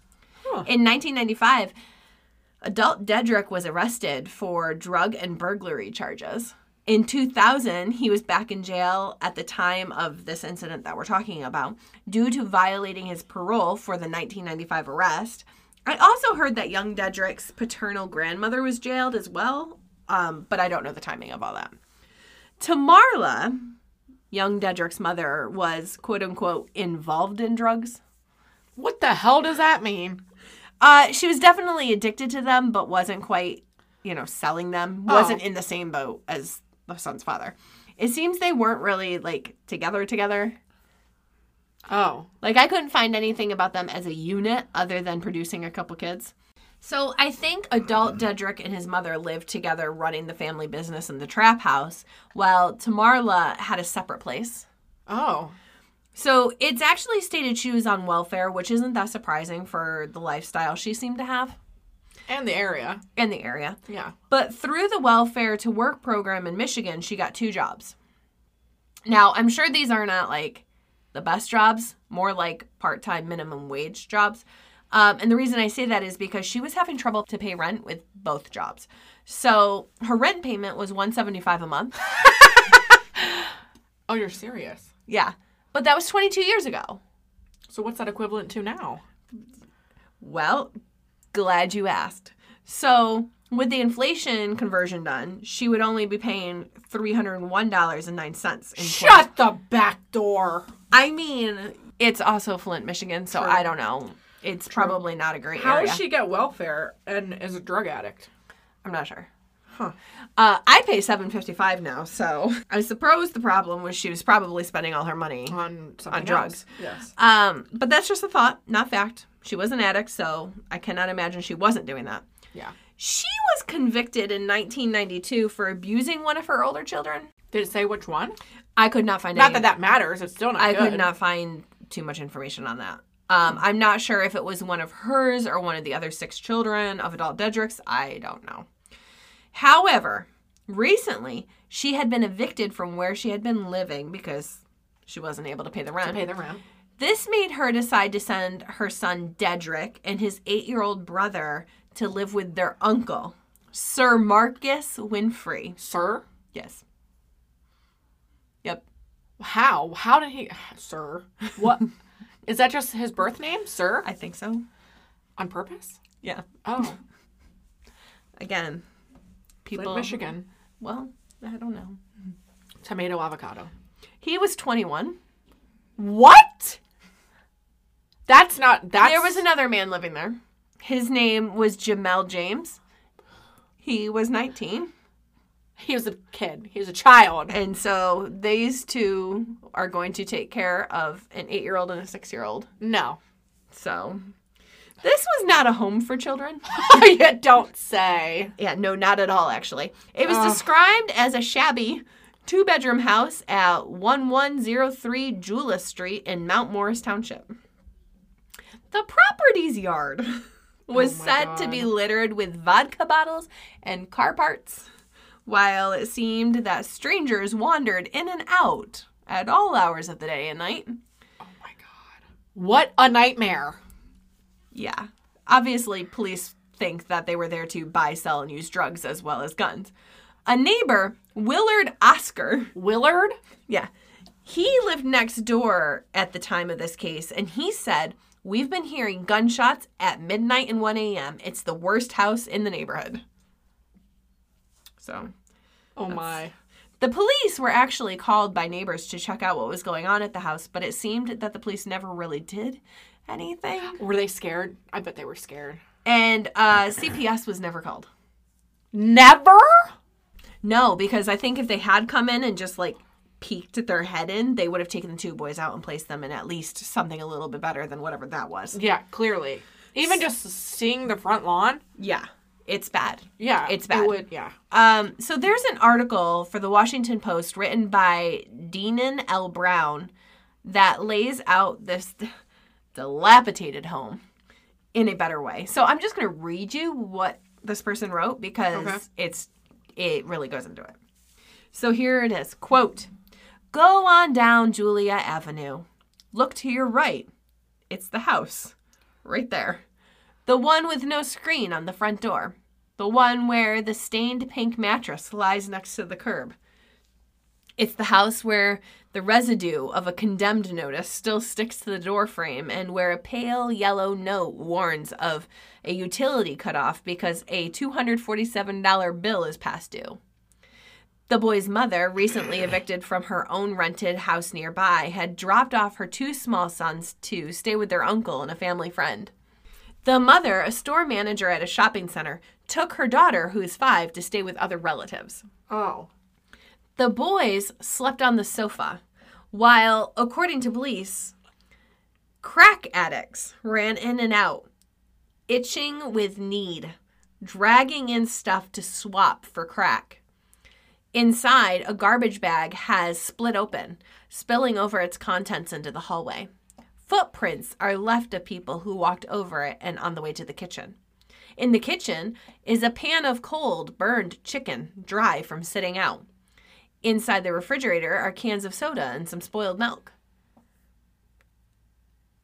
Huh. In 1995, adult Dedric was arrested for drug and burglary charges. In 2000, he was back in jail at the time of this incident that we're talking about due to violating his parole for the 1995 arrest. I also heard that young Dedric's paternal grandmother was jailed as well, um, but I don't know the timing of all that. Tamarla, young Dedric's mother, was quote unquote involved in drugs. What the hell does that mean? Uh, she was definitely addicted to them, but wasn't quite, you know, selling them. Oh. Wasn't in the same boat as the son's father. It seems they weren't really like together together. Oh. Like I couldn't find anything about them as a unit other than producing a couple kids. So I think adult Dedric and his mother lived together running the family business in the trap house, while Tamarla had a separate place. Oh. So it's actually stated she was on welfare, which isn't that surprising for the lifestyle she seemed to have And the area. And the area. Yeah. But through the welfare to work program in Michigan, she got two jobs. Now, I'm sure these are not like the best jobs, more like part time minimum wage jobs. Um, and the reason I say that is because she was having trouble to pay rent with both jobs. So her rent payment was 175 a month. Oh, you're serious. Yeah. But that was 22 years ago. So what's that equivalent to now? Well, glad you asked. So, with the inflation conversion done, she would only be paying $301.09. Shut the back door. I mean, it's also Flint, Michigan, so I don't know. It's probably not a great How area. does she get welfare and is a drug addict? I'm not sure. Huh. Uh, I pay seven fifty five now, so I suppose the problem was she was probably spending all her money. On On drugs. else. Yes. Um, but that's just a thought, not fact. She was an addict, so I cannot imagine she wasn't doing that. Yeah. She was convicted in 1992 for abusing one of her older children. Did it say which one? I could not find Not any- that that matters. It's still not I good. could not find too much information on that. Um, I'm not sure if it was one of hers or one of the other six children of adult Dedrics. I don't know. However, recently she had been evicted from where she had been living because she wasn't able to pay the rent. to pay the rent. This made her decide to send her son Dedric and his eight year old brother to live with their uncle, Sir Marcus Winfrey. Sir? Yes. Yep. How? How did he Sir? What is that just his birth name? Sir? I think so. On purpose? Yeah. Oh. Again, people. Michigan. Well, I don't know. Tomato avocado. He was 21. What? That's not that's There was another man living there. His name was Jamel James. He was 19. he was a kid. He was a child. And so these two are going to take care of an eight year old and a six year old. No. So this was not a home for children. you don't say. Yeah, no, not at all, actually. It was Ugh. described as a shabby two bedroom house at 1103 Jula Street in Mount Morris Township. The property's yard was Oh said to be littered with vodka bottles and car parts, while it seemed that strangers wandered in and out at all hours of the day and night. Oh my god. What a nightmare. Yeah. Obviously, police think that they were there to buy, sell, and use drugs as well as guns. A neighbor, Willard Oscar, Willard? yeah, he lived next door at the time of this case, and he said, We've been hearing gunshots at midnight and 1 a.m. It's the worst house in the neighborhood. So, Oh my. the police were actually called by neighbors to check out what was going on at the house, but it seemed that the police never really did anything. Were they scared? I bet they were scared. And uh, CPS was never called. Never? No, because I think if they had come in and just like peeked at their head in, they would have taken the two boys out and placed them in at least something a little bit better than whatever that was. Yeah, clearly. Even just seeing the front lawn? Yeah, it's bad. Yeah. It's bad. It would, yeah. Um, so there's an article for the Washington Post written by DeNeen L. Brown that lays out this dilapidated home in a better way. So I'm just going to read you what this person wrote because Okay. it's it really goes into it. So here it is. Quote, Go on down Julia Avenue. Look to your right. It's the house. Right there. The one with no screen on the front door. The one where the stained pink mattress lies next to the curb. It's the house where the residue of a condemned notice still sticks to the door frame and where a pale yellow note warns of a utility cutoff because a $247 bill is past due. The boy's mother, recently evicted from her own rented house nearby, had dropped off her two small sons to stay with their uncle and a family friend. The mother, a store manager at a shopping center, took her daughter, who is five, to stay with other relatives. Oh. The boys slept on the sofa, while, according to police, crack addicts ran in and out, itching with need, dragging in stuff to swap for crack. Inside, a garbage bag has split open, spilling over its contents into the hallway. Footprints are left of people who walked over it and on the way to the kitchen. In the kitchen is a pan of cold, burned chicken, dry from sitting out. Inside the refrigerator are cans of soda and some spoiled milk.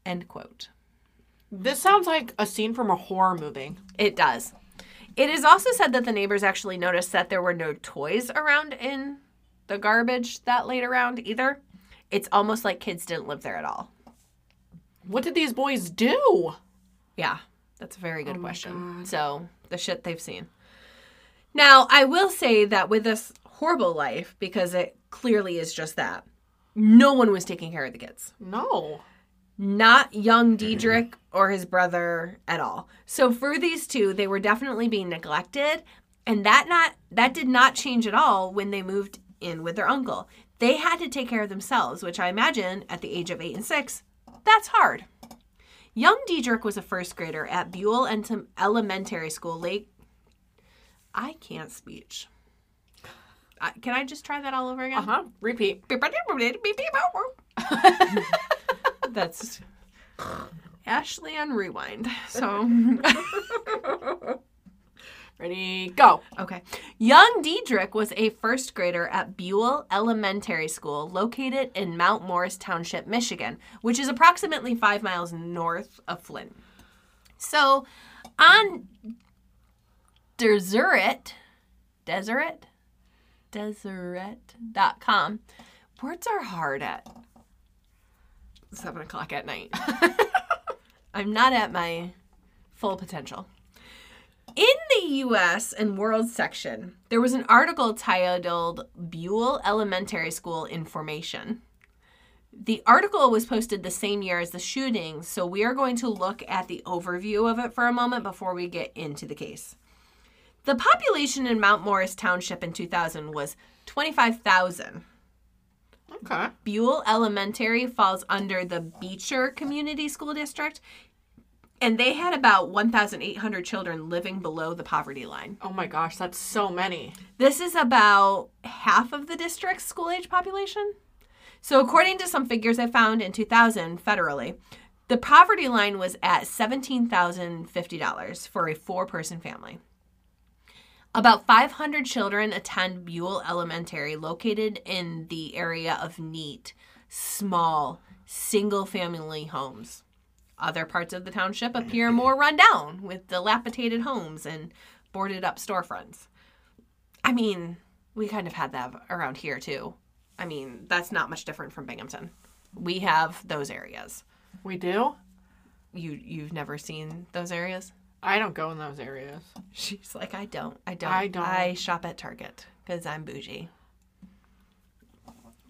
End quote. This sounds like a scene from a horror movie. It does. It is also said that the neighbors actually noticed that there were no toys around in the garbage that laid around either. It's almost like kids didn't live there at all. What did these boys do? Yeah, that's a very good oh question. So, the shit they've seen. Now, I will say that with this horrible life, because it clearly is just that, no one was taking care of the kids. No. Not young Dedric or his brother at all. So for these two, they were definitely being neglected, and that not that did not change at all when they moved in with their uncle. They had to take care of themselves, which I imagine at the age of 8 and 6, that's hard. Young Dedric was a first grader at Buell Ent- Elementary School, Lake. I can't speech. I, can I just try that all over again? Uh huh. Repeat. That's Ashley on rewind. So, Ready, go. okay. Young Dedric was a first grader at Buell Elementary School located in Mount Morris Township, Michigan, which is approximately five miles north of Flint. So, on Deseret, Deseret, Deseret.com, words are hard at seven o'clock at night. I'm not at my full potential. In the US and World section, there was an article titled Buell Elementary School Information. The article was posted the same year as the shooting, so we are going to look at the overview of it for a moment before we get into the case. The population in Mount Morris Township in 2000 was 25,000. Okay. Buell Elementary falls under the Beecher Community School District, and they had about 1,800 children living below the poverty line. Oh my gosh, that's so many. This is about half of the district's school age population. So, according to some figures I found in 2000 federally, the poverty line was at $17,050 for a four person family. About 500 children attend Buell Elementary, located in the area of neat, small, single family homes. Other parts of the township appear more rundown, with dilapidated homes and boarded up storefronts. I mean, we kind of had that around here too. I mean, that's not much different from Binghamton. We have those areas. We do? You you've never seen those areas? I don't go in those areas. She's like, I don't. I don't. I don't. I shop at Target because I'm bougie.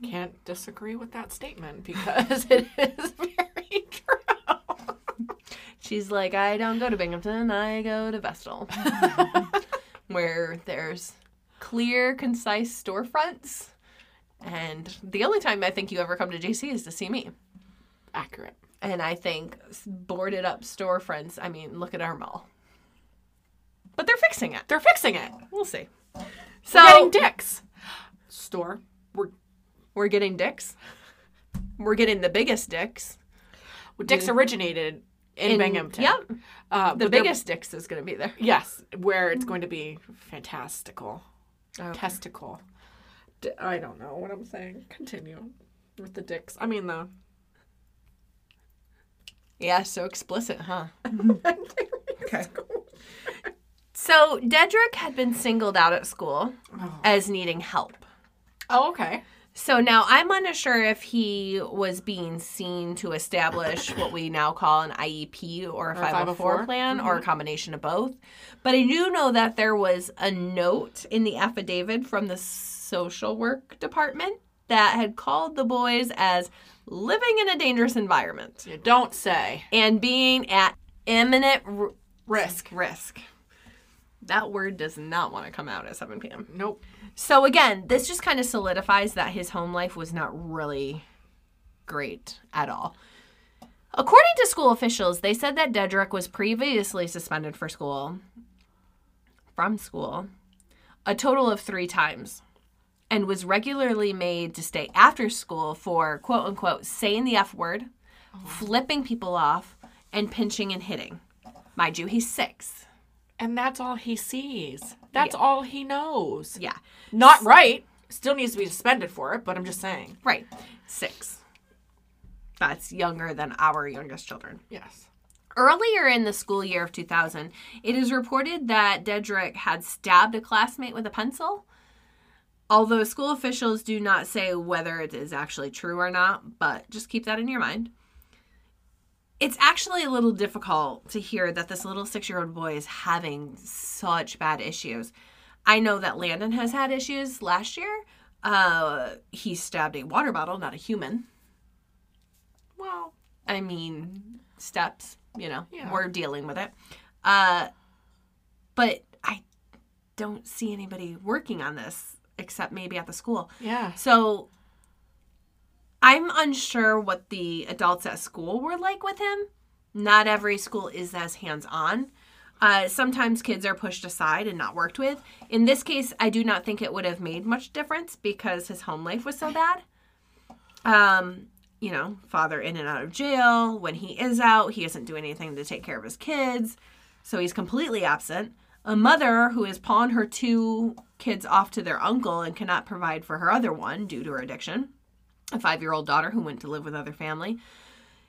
Can't disagree with that statement because it is very true. She's like, I don't go to Binghamton. I go to Vestal, where there's clear, concise storefronts. And the only time I think you ever come to JC is to see me. Accurate. And I think boarded up storefronts. I mean, look at our mall. But they're fixing it. They're fixing it. We'll see. We're So getting dicks. Store. We're we're getting dicks. We're getting the biggest dicks. dicks originated in, Binghamton. Yep. Uh, The biggest dicks is going to be there. Yes, where it's going to be fantastical. Okay. Testicle. D- I don't know what I'm saying. Continue with the dicks. I mean the. Yeah, so explicit, huh? okay. So Dedric had been singled out at school oh. as needing help. Oh, okay. So now I'm unsure if he was being seen to establish what we now call an IEP or a 504, 504. plan or a mm-hmm. combination of both. But I do know that there was a note in the affidavit from the social work department that had called the boys as living in a dangerous environment You don't say. and being at imminent r- Risk. risk. That word does not want to come out at 7 p.m. Nope. So again, this just kind of solidifies that his home life was not really great at all. According to school officials, they said that Dedric was previously suspended for school from school a total of 3 times and was regularly made to stay after school for quote unquote saying the F word, oh. flipping people off, and pinching and hitting. Mind you, he's 6. And that's all he sees. That's all he knows. Yeah. Not right. Still needs to be suspended for it, but I'm just saying. Right. 6. That's younger than our youngest children. Yes. Earlier in the school year of 2000, it is reported that Dedric had stabbed a classmate with a pencil. Although school officials do not say whether it is actually true or not, but just keep that in your mind. It's actually a little difficult to hear that this little six year old boy is having such bad issues. I know that Landon has had issues last year. Uh, he stabbed a water bottle, not a human. Well, I mean, steps, you know, Yeah. we're dealing with it. Uh, but I don't see anybody working on this except maybe at the school. yeah. So I'm unsure what the adults at school were like with him. Not every school is as hands on. Uh, sometimes kids are pushed aside and not worked with. In this case, I do not think it would have made much difference because his home life was so bad. Um, you know, father in and out of jail. When he is out, he doesn't do anything to take care of his kids. So he's completely absent. A mother who has pawned her two kids off to their uncle and cannot provide for her other one due to her addiction. A five year old daughter who went to live with other family.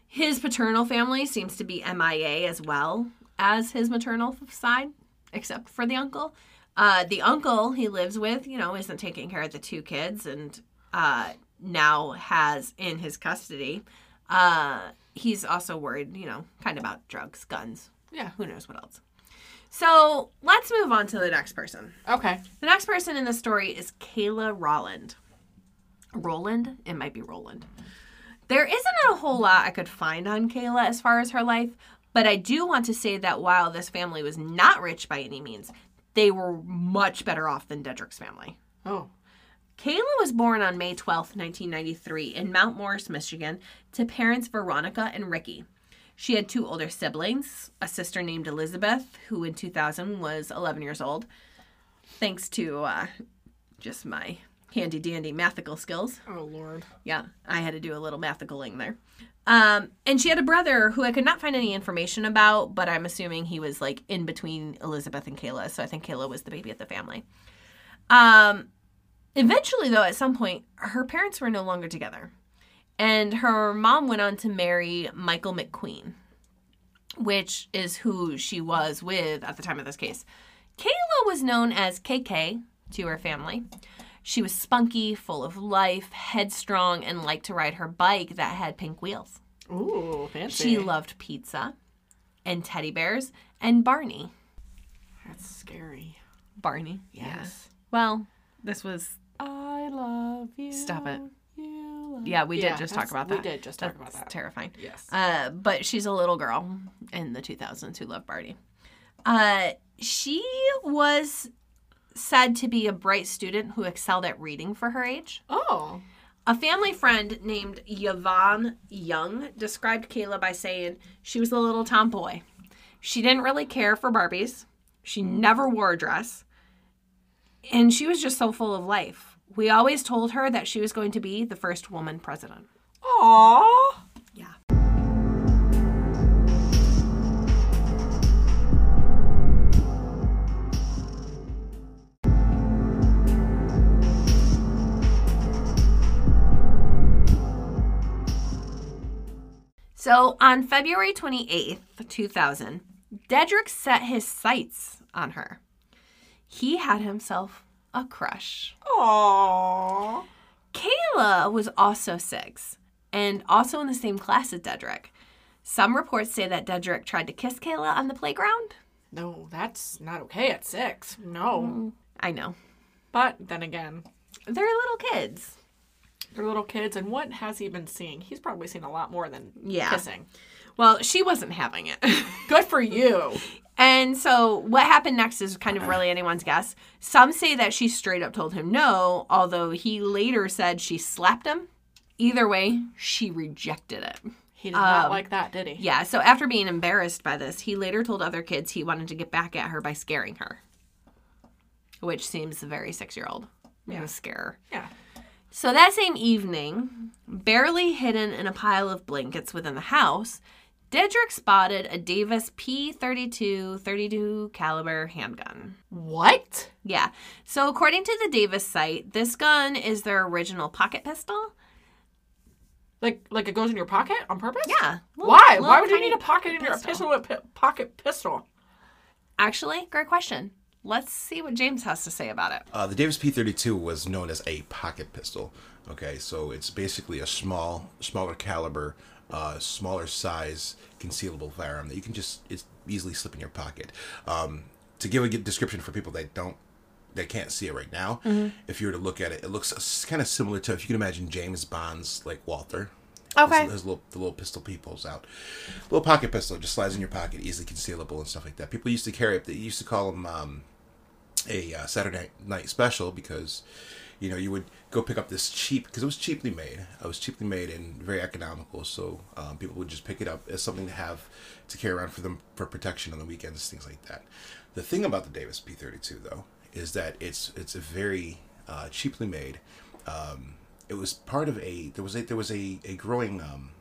His paternal family seems to be MIA as well as his maternal side, except for the uncle. Uh, the uncle he lives with, you know, isn't taking care of the two kids and uh, now has in his custody. Uh, he's also worried, you know, kind of about drugs, guns, Yeah. who knows what else. So let's move on to the next person. Okay. The next person in the story is Kayla Rolland. Roland? It might be Roland. There isn't a whole lot I could find on Kayla as far as her life, but I do want to say that while this family was not rich by any means, they were much better off than Dedric's family. Oh. Kayla was born on May 12th, 1993, in Mount Morris, Michigan, to parents Veronica and Ricky. She had two older siblings, a sister named Elizabeth, who in 2000 was 11 years old, thanks to uh, just my handy dandy mathical skills. Oh Lord. Yeah, I had to do a little mathicaling there. Um, and she had a brother who I could not find any information about, but I'm assuming he was like in between Elizabeth and Kayla. So I think Kayla was the baby of the family. Um, eventually, though, at some point, her parents were no longer together. And her mom went on to marry Michael McQueen, which is who she was with at the time of this case. Kayla was known as KK to her family. She was spunky, full of life, headstrong, and liked to ride her bike that had pink wheels. Ooh, fancy. She loved pizza and teddy bears and Barney. That's scary. Barney? Yes. Well, this was. I love you. Stop it. You Yeah, we did just talk about that. We did just talk about that. terrifying. Yes. Uh, but she's a little girl in the 2000s who loved Barney. Uh, she was said to be a bright student who excelled at reading for her age. oh. A family friend named Yvonne Young described Kayla by saying she was a little tomboy. She didn't really care for Barbies. She never wore a dress. And she was just so full of life. We always told her that she was going to be the first woman president. Aww. Yeah. So on February 28th, 2000, Dedric set his sights on her. He had himself a crush. Aww. Kayla was also six and also in the same class as Dedric. Some reports say that Dedric tried to kiss Kayla on the playground. No, that's not okay at six. No. Mm, I know. But then again, They're little kids. they're little kids, and what has he been seeing? He's probably seen a lot more than Yeah. kissing. Well, she wasn't having it. Good for you. and so what happened next is kind of really anyone's guess. Some say that she straight up told him no, although he later said she slapped him. Either way, she rejected it. He did not Um, like that, did he? Yeah, so after being embarrassed by this, he later told other kids he wanted to get back at her by scaring her. Which seems very six year old. Yeah. Scare. Yeah. So that same evening, barely hidden in a pile of blankets within the house, Dedric spotted a Davis P32 32 caliber handgun. What? Yeah. So according to the Davis site, this gun is their original pocket pistol. Like like it goes in your pocket on purpose? Yeah. Little- Why? little Why would you need a pocket in your pistol. pistol with pi- pocket pistol? Actually, great question. Let's see what James has to say about it. Uh, the Davis P32 was known as a pocket pistol. Okay, so it's basically a small, smaller caliber, uh, smaller size concealable firearm that you can just it's easily slip in your pocket. Um, to give a good description for people that don't, that can't see it right now, if you were to look at it, it looks kind of similar to if you can imagine James Bond's like Walther. Okay. There's little the little pistol he pulls out, little pocket pistol just slides in your pocket, easily concealable and stuff like that. People used to carry it. They used to call them um, a uh, Saturday night special because you know you would go pick up this cheap because it was cheaply made. It was cheaply made and very economical, so um, people would just pick it up as something to have to carry around for them for protection on the weekends, things like that. The thing about the Davis P32 though is that it's it's a very uh, cheaply made. Um, it was part of a there was a there was a a growing um,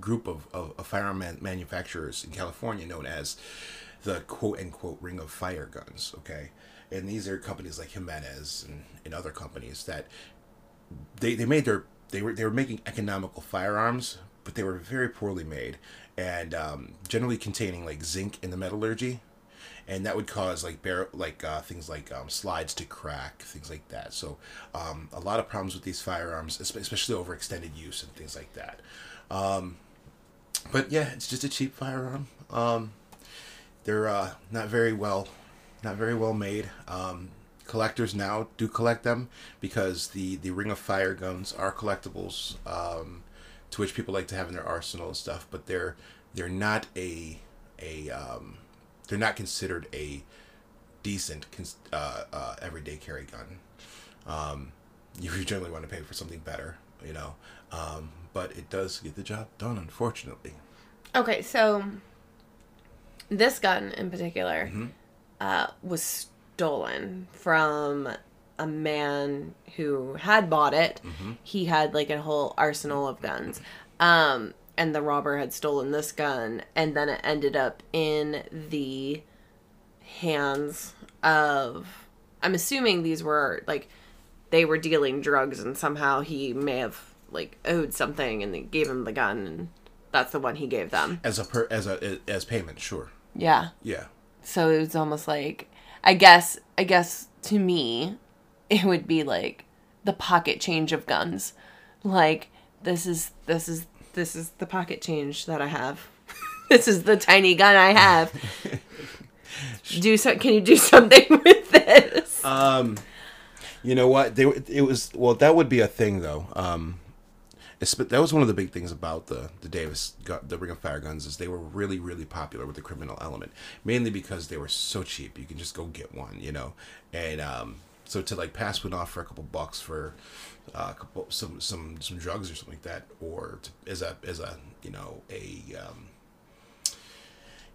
group of, of, of firearm man- manufacturers in California known as the quote unquote ring of fire guns. Okay, and these are companies like Jimenez and, and other companies that they, they made their they were they were making economical firearms, but they were very poorly made and um, generally containing like zinc in the metallurgy. And that would cause like bar- like uh, things like um, slides to crack, things like that. So um, a lot of problems with these firearms, especially over extended use and things like that. Um, but yeah, it's just a cheap firearm. Um, they're uh, not very well, not very well made. Um, collectors now do collect them because the the Ring of Fire guns are collectibles, um, to which people like to have in their arsenal and stuff. But they're they're not a a um, they're not considered a decent cons- uh, uh, everyday carry gun. Um, you generally want to pay for something better, you know. Um, but it does get the job done, unfortunately. Okay, so this gun in particular uh, was stolen from a man who had bought it. He had like a whole arsenal of guns. Um, and the robber had stolen this gun, and then it ended up in the hands of. I'm assuming these were like they were dealing drugs, and somehow he may have like owed something, and they gave him the gun, and that's the one he gave them. As a per, as a as payment, sure. Yeah. Yeah. So it was almost like I guess I guess to me it would be like the pocket change of guns. Like this is this is this is the pocket change that I have. this is the tiny gun I have. do so can you do something with this? Um, you know what? They it was well. That would be a thing though. Um, that was one of the big things about the the Davis the Ring of Fire guns is they were really really popular with the criminal element, mainly because they were so cheap. You can just go get one, you know, and um, so to like pass one off for a couple bucks for uh, a couple some some some drugs or something like that, or to, as a as a you know a um,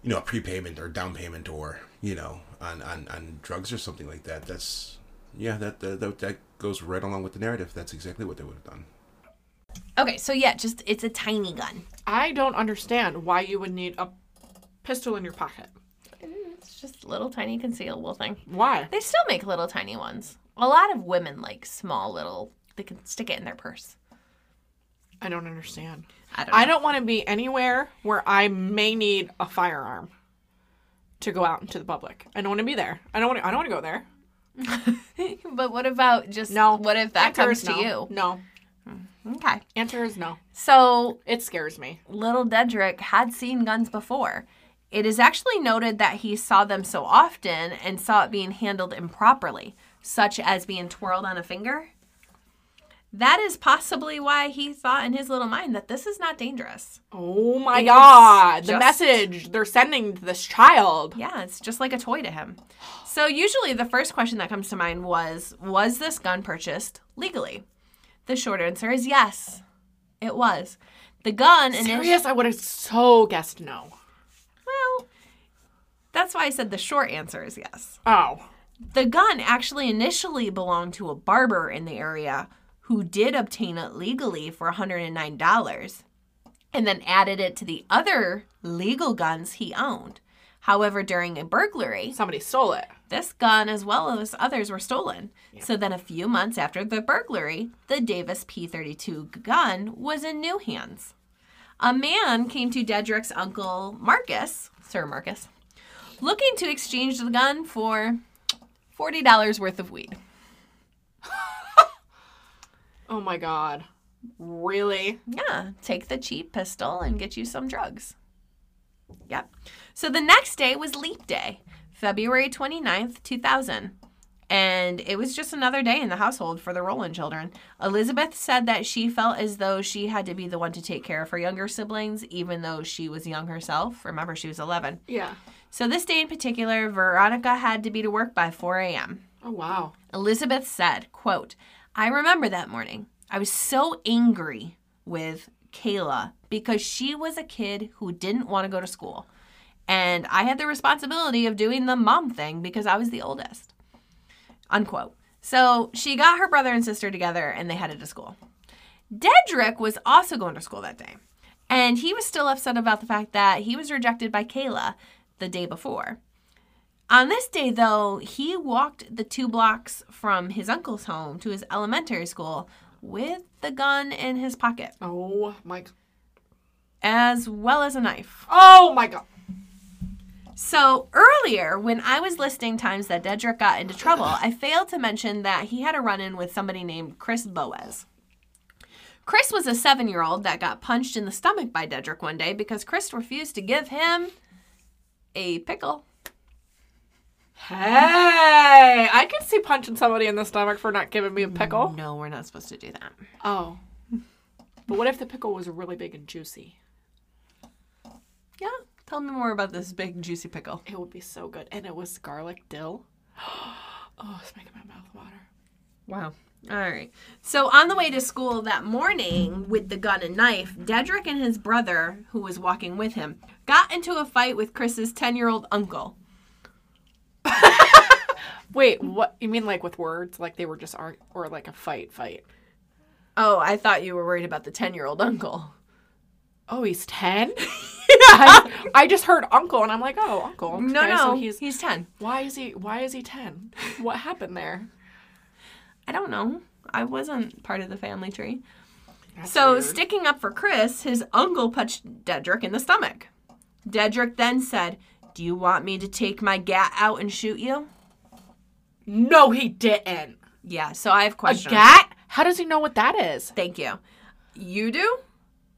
you know, a prepayment or down payment or, you know, on, on, on drugs or something like that. That's, yeah, that, that, that, that goes right along with the narrative. That's exactly what they would have done. Okay, so yeah, just it's a tiny gun. I don't understand why you would need a pistol in your pocket. It's just a little tiny concealable thing. Why? They still make little tiny ones. A lot of women like small little they can stick it in their purse. I don't understand. I don't know. I don't want to be anywhere where I may need a firearm to go out into the public. I don't want to be there. I don't want to. I don't want to go there. but what about just No. What if that comes to no. you? No. Okay. Answer is no. So It scares me. little Dedric had seen guns before. It is actually noted that he saw them so often and saw it being handled improperly, such as being twirled on a finger. That is possibly why he thought in his little mind that this is not dangerous. Oh my It's god. The just- message they're sending to this child. Yeah, it's just like a toy to him. So usually the first question that comes to mind was was this gun purchased legally? The short answer is yes. It was. The gun initially Serious? I would have so guessed no. Well, that's why I said the short answer is yes. Oh. The gun actually initially belonged to a barber in the area who did obtain it legally for $109 and then added it to the other legal guns he owned. However, during a burglary, Somebody stole it. This gun as well as others were stolen. So then a few months after the burglary, the Davis P32 gun was in new hands. A man came to Dedric's uncle Marcus, Sir Marcus, looking to exchange the gun for $40 worth of weed. Oh my god. Really? Yeah, take the cheap pistol and get you some drugs. Yep. So the next day was Leap Day, February 29th, 2000. And it was just another day in the household for the Rolland children. Elizabeth said that she felt as though she had to be the one to take care of her younger siblings, even though she was young herself. Remember, she was 11. Yeah. So this day in particular, Veronica had to be to work by 4 a.m. Oh wow. Elizabeth said, quote, I remember that morning. I was so angry with Kayla because she was a kid who didn't want to go to school. And I had the responsibility of doing the mom thing because I was the oldest. Unquote. So she got her brother and sister together and they headed to school. Dedric was also going to school that day. And he was still upset about the fact that he was rejected by Kayla the day before. On this day, though, he walked the two blocks from his uncle's home to his elementary school with the gun in his pocket, Oh my. as well as a knife. Oh my god. So earlier, when I was listing times that Dedric got into trouble, I failed to mention that he had a run in with somebody named Chris Boaz. Chris was a seven year old that got punched in the stomach by Dedric one day because Chris refused to give him a pickle. Hey, I could see punching somebody in the stomach for not giving me a pickle. No, we're not supposed to do that. Oh. But what if the pickle was really big and juicy? Tell me more about this big juicy pickle. It would be so good. And it was garlic dill. Oh, it's making my mouth water. Wow. All right. So on the way to school that morning with the gun and knife, Dedric and his brother, who was walking with him, got into a fight with Chris's 10 year old uncle. Wait, what? You mean like with words? Like they were just art or like a fight fight? Oh, I thought you were worried about the 10 year old uncle. Oh, he's 10? I, I just heard uncle and I'm like, oh, uncle. No, Okay, no, so he's, he's 10. why is he why is he 10? What happened there? I don't know. I wasn't part of the family tree. That's so, weird. sticking up for Chris, his uncle punched Dedric in the stomach. Dedric then said, Do you want me to take my gat out and shoot you? No, he didn't. Yeah, so I have questions. A questions. gat? How does he know what that is? Thank you. You do?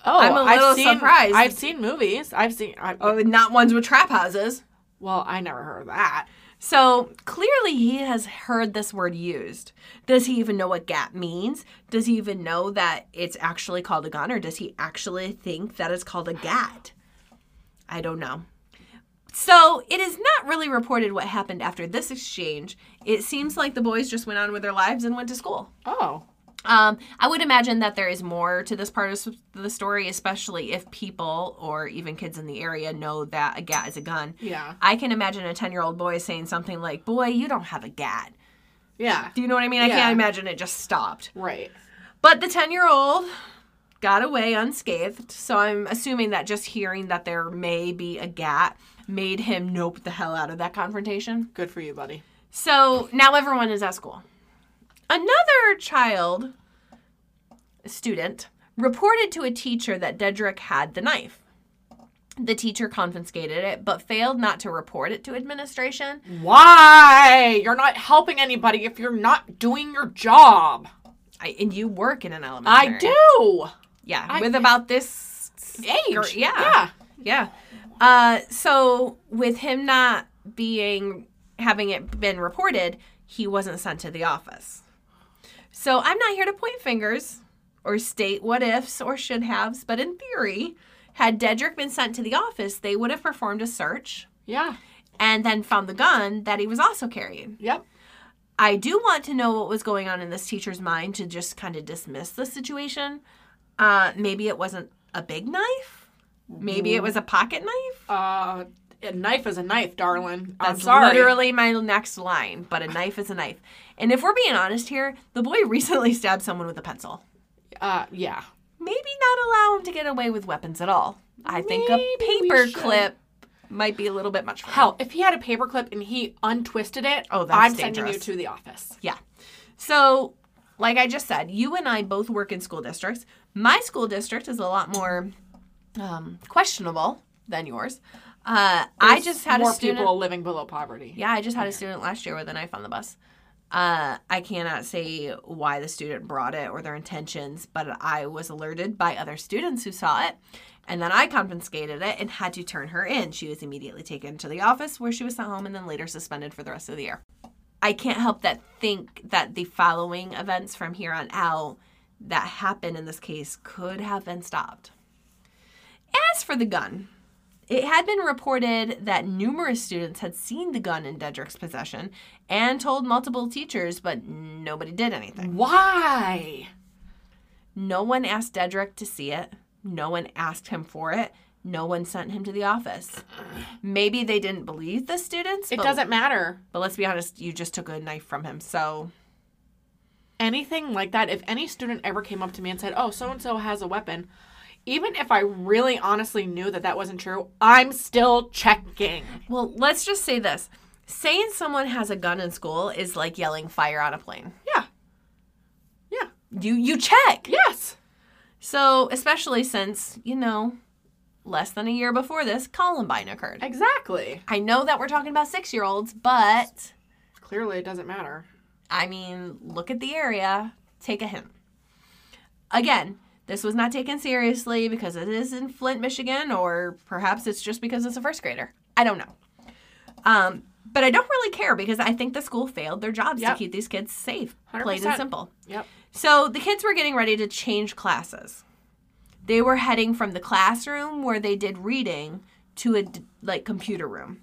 Oh, I'm a little I've seen, surprised. I've seen movies. I've seen. I, Oh, not ones with trap houses. well, I never heard of that. So clearly he has heard this word used. Does he even know what gat means? Does he even know that it's actually called a gun or does he actually think that it's called a gat? I don't know. So it is not really reported what happened after this exchange. It seems like the boys just went on with their lives and went to school. Oh, Um, I would imagine that there is more to this part of the story, especially if people or even kids in the area know that a gat is a gun. yeah, I can imagine a 10 year old boy saying something like, Boy, you don't have a gat. yeah, Do you know what I mean? I Yeah. can't imagine it just stopped. right. But the 10 year old got away unscathed. So I'm assuming that just hearing that there may be a gat made him nope the hell out of that confrontation. Good for you, buddy. So now everyone is at school. Another child, student, reported to a teacher that Dedric had the knife. The teacher confiscated it, but failed not to report it to administration. Why? You're not helping anybody if you're not doing your job. I, and you work in an elementary. I do. Yeah, I- with about this Age. Yeah. Yeah. Yeah. Uh, so with him not being having it been reported, he wasn't sent to the office. So I'm not here to point fingers or state what ifs or should haves, but in theory, had Dedric been sent to the office, they would have performed a search Yeah. and then found the gun that he was also carrying. Yep. I do want to know what was going on in this teacher's mind to just kind of dismiss the situation. Uh, maybe it wasn't a big knife. Maybe it was a pocket knife. Uh, a knife is a knife, darling. I'm That's sorry. literally my next line. But a knife is a knife. And if we're being honest here, the boy recently stabbed someone with a pencil. Uh, yeah. Maybe not allow him to get away with weapons at all. I think a Maybe paper clip might be a little bit much for him. Hell, if he had a paperclip and he untwisted it, Oh, that's I'm sending you to the office. Yeah. So, like I just said, you and I both work in school districts. My school district is a lot more um, questionable than yours. Uh, I just had more a student. people living below poverty. Yeah, I just had a student last year with a knife on the bus. Uh, I cannot say why the student brought it or their intentions, but I was alerted by other students who saw it. And then I confiscated it and had to turn her in. She was immediately taken to the office where she was sent home and then later suspended for the rest of the year. I can't help that think that the following events from here on out that happened in this case could have been stopped. As for the gun, it had been reported that numerous students had seen the gun in Dedric's possession and told multiple teachers, but nobody did anything. Why? No one asked Dedric to see it. No one asked him for it. No one sent him to the office. Maybe they didn't believe the students. It but, doesn't matter. But let's be honest, you just took a knife from him. So Anything like that, if any student ever came up to me and said, oh, so and so has a weapon, even if I really honestly knew that that wasn't true, I'm still checking. Well, let's just say this. Saying someone has a gun in school is like yelling fire on a plane. Yeah. Yeah. You you check. Yes. So, especially since, you know, less than a year before this, Columbine occurred. Exactly. I know that we're talking about 6-year-olds, but Clearly, it doesn't matter. I mean, look at the area, take a hint. Again, this was not taken seriously because it is in Flint, Michigan, or perhaps it's just because it's a first grader. I don't know. Um, but I don't really care because I think the school failed their jobs Yep. to keep these kids safe, plain 100%. and simple. Yep. So the kids were getting ready to change classes. They were heading from the classroom where they did reading to a like computer room.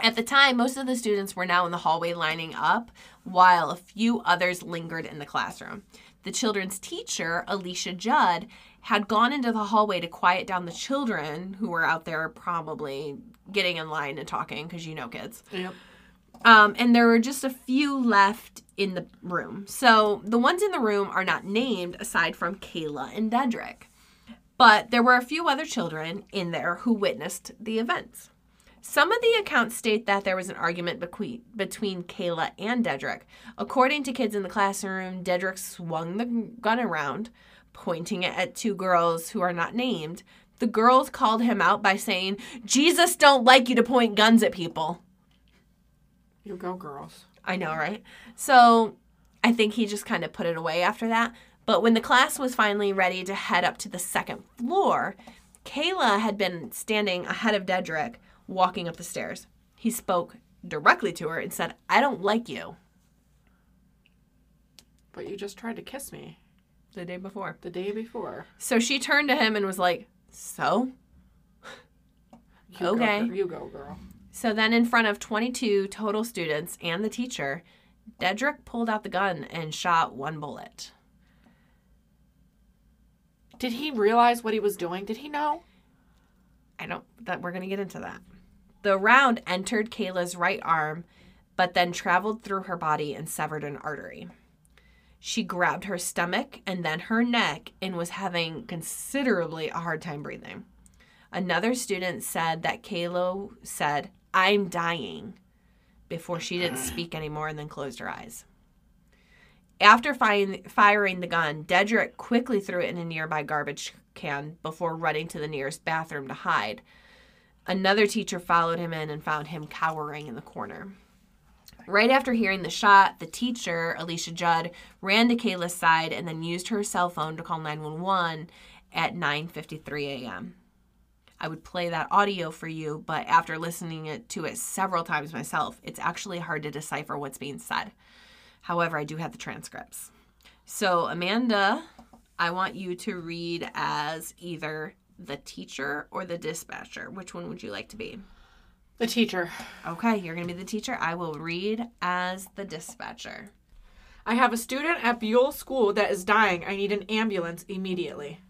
At the time, most of the students were now in the hallway lining up, while a few others lingered in the classroom. The children's teacher, Alicia Judd, had gone into the hallway to quiet down the children who were out there probably getting in line and talking because you know kids. Yep. Um, and there were just a few left in the room. So the ones in the room are not named aside from Kayla and Dedric. But there were a few other children in there who witnessed the events. Some of the accounts state that there was an argument between, between Kayla and Dedric. According to kids in the classroom, Dedric swung the gun around, pointing it at two girls who are not named. The girls called him out by saying, Jesus don't like you to point guns at people. You go, girls. I know, right? So I think he just kind of put it away after that. But when the class was finally ready to head up to the second floor, Kayla had been standing ahead of Dedric, walking up the stairs. He spoke directly to her and said, I don't like you. But you just tried to kiss me The day before. the day before. So she turned to him and was like, So? You Okay. Go, you go, girl. So then, in front of 22 total students and the teacher, Dedric pulled out the gun and shot one bullet. Did he realize what he was doing? Did he know? I don't that we're gonna get into that. The round entered Kayla's right arm, but then traveled through her body and severed an artery. She grabbed her stomach and then her neck and was having considerably a hard time breathing. Another student said that Kayla said, I'm dying, before she didn't speak anymore and then closed her eyes. After fi- firing the gun, Dedric quickly threw it in a nearby garbage can before running to the nearest bathroom to hide. Another teacher followed him in and found him cowering in the corner. Right after hearing the shot, the teacher, Alicia Judd, ran to Kayla's side and then used her cell phone to call 911 at 9:53 a.m. I would play that audio for you, but after listening it, to it several times myself, it's actually hard to decipher what's being said. However, I do have the transcripts. So, Amanda, I want you to read as either the teacher or the dispatcher. Which one would you like to be? The teacher. Okay, you're going to be the teacher. I will read as the dispatcher. I have a student at Buell School that is dying. I need an ambulance immediately.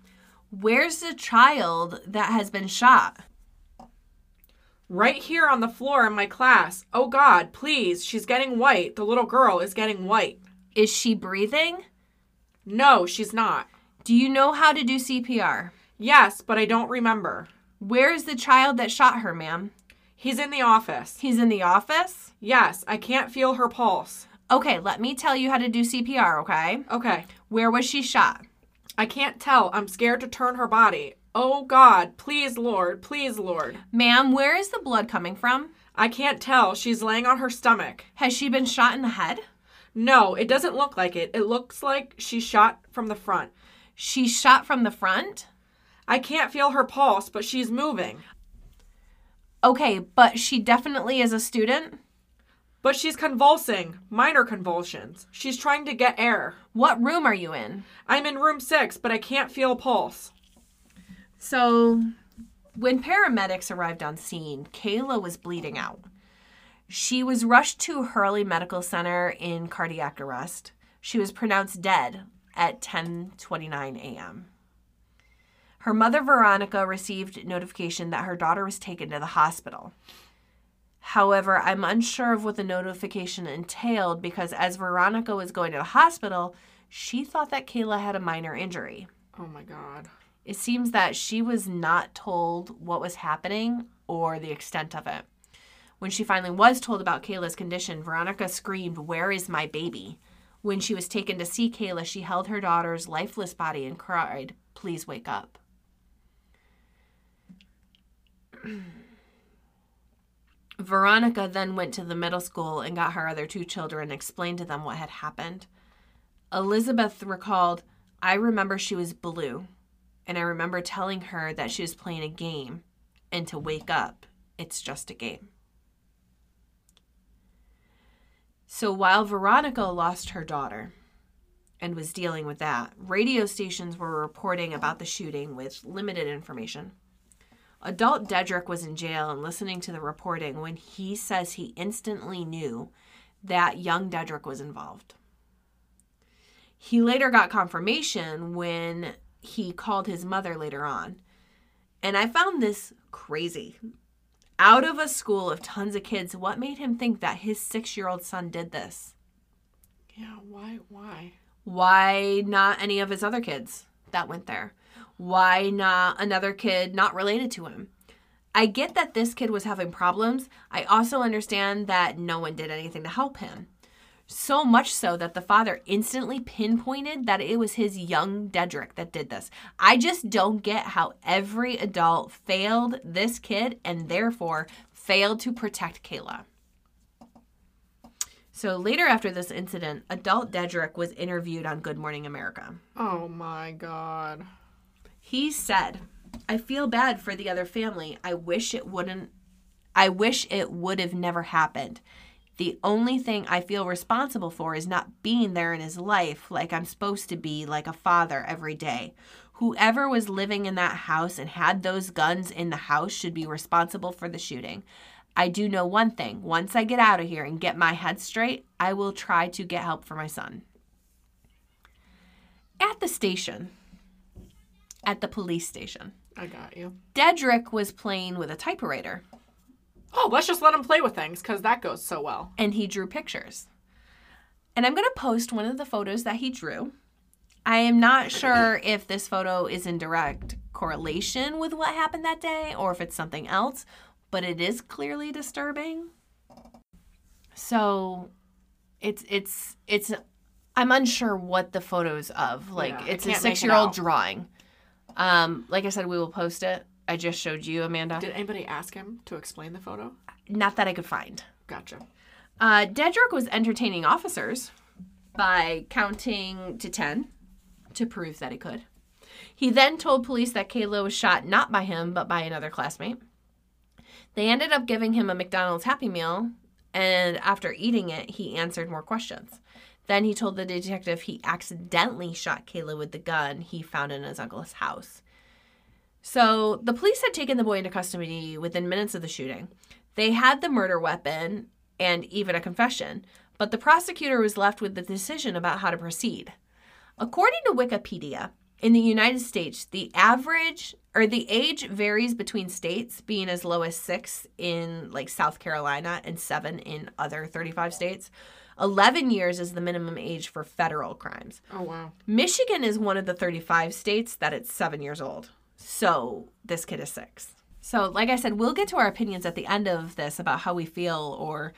Where's the child that has been shot? Right here on the floor in my class. Oh God, please. She's getting white. The little girl is getting white. Is she breathing? No, she's not. Do you know how to do CPR? Yes, but I don't remember. Where is the child that shot her, ma'am? He's in the office. He's in the office? Yes, I can't feel her pulse. Okay, let me tell you how to do CPR, okay? Okay. Where was she shot? I can't tell. I'm scared to turn her body. Oh God, please, Lord, please, Lord. Ma'am, where is the blood coming from? I can't tell. She's laying on her stomach. Has she been shot in the head? No, it doesn't look like it. It looks like she's shot from the front. She's shot from the front? I can't feel her pulse, but she's moving. Okay, but she definitely is a student? But she's convulsing, minor convulsions. She's trying to get air. What room are you in? I'm in room six, but I can't feel pulse. So, when paramedics arrived on scene, Kayla was bleeding out. She was rushed to Hurley Medical Center in cardiac arrest. She was pronounced dead at 10:29 a.m. Her mother Veronica received notification that her daughter was taken to the hospital. However, I'm unsure of what the notification entailed because as Veronica was going to the hospital, she thought that Kayla had a minor injury. Oh my God. It seems that she was not told what was happening or the extent of it. When she finally was told about Kayla's condition, Veronica screamed, Where is my baby? When she was taken to see Kayla, she held her daughter's lifeless body and cried, Please wake up. Veronica then went to the middle school and got her other two children and explained to them what had happened. Elizabeth recalled, I remember she was blue, and I remember telling her that she was playing a game, and to wake up, it's just a game. So while Veronica lost her daughter and was dealing with that, radio stations were reporting about the shooting with limited information. Adult Dedric was in jail and listening to the reporting when he says he instantly knew that young Dedric was involved. He later got confirmation when he called his mother later on. And I found this crazy. Out of a school of tons of kids, what made him think that his six year old son did this? Yeah, why? Why? Why not any of his other kids that went there? Why not another kid not related to him? I get that this kid was having problems. I also understand that no one did anything to help him. So much so that the father instantly pinpointed that it was his young Dedric that did this. I just don't get how every adult failed this kid and therefore failed to protect Kayla. So later after this incident, adult Dedric was interviewed on Good Morning America. Oh my God. He said, I feel bad for the other family. I wish it wouldn't I wish it would have never happened. The only thing I feel responsible for is not being there in his life like I'm supposed to be, like a father every day. Whoever was living in that house and had those guns in the house should be responsible for the shooting. I do know one thing once I get out of here and get my head straight, I will try to get help for my son. At the station, at the police station, I got you. Dedric was playing with a typewriter Oh, let's just let him play with things because that goes so well. and he drew pictures. And I'm going to post one of the photos that he drew. I am not sure if this photo is in direct correlation with what happened that day or if it's something else, but it is clearly disturbing. So it's it's it's I'm unsure what the photo's of. Like Yeah, it's a can't make it 6-year-old out. drawing. Um like I said we will post it. I just showed you Amanda. Did anybody ask him to explain the photo? Not that I could find. Gotcha. Uh, Dedric was entertaining officers by counting to 10 to prove that he could. He then told police that Kayla was shot not by him, but by another classmate. They ended up giving him a McDonald's Happy Meal, and after eating it, he answered more questions. Then he told the detective he accidentally shot Kayla with the gun he found in his uncle's house. So the police had taken the boy into custody within minutes of the shooting. They had the murder weapon and even a confession, but the prosecutor was left with the decision about how to proceed. According to Wikipedia, in the United States, the average or the age varies between states, being as low as six in like South Carolina and seven in other 35 states. 11 years is the minimum age for federal crimes. Oh wow. Michigan is one of the 35 states that it's seven years old. So this kid is six. So, like I said, we'll get to our opinions at the end of this about how we feel or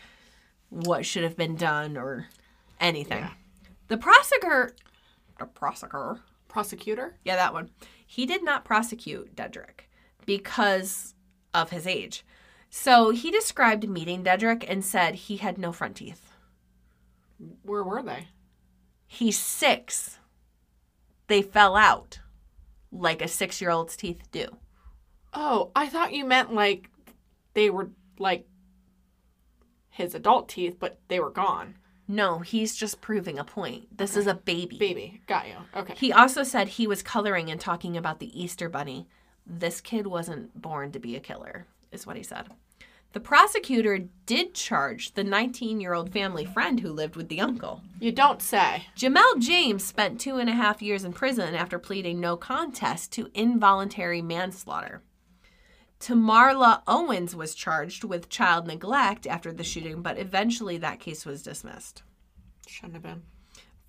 what should have been done or anything. The prosecutor, the prosecutor, Prosecutor? yeah, that one, he did not prosecute Dedric because of his age. So he described meeting Dedric and said he had no front teeth. Where were they? He's six. They fell out like a six year old's teeth do. Oh, I thought you meant like they were like his adult teeth, but they were gone. No, he's just proving a point. This is a baby. Baby, got you. Okay. He also said he was coloring and talking about the Easter Bunny. This kid wasn't born to be a killer, is what he said. The prosecutor did charge the 19 year old family friend who lived with the uncle. You don't say. Jamelle James spent two and a half years in prison after pleading no contest to involuntary manslaughter. Tamarla Owens was charged with child neglect after the shooting, but eventually that case was dismissed. Shouldn't have been.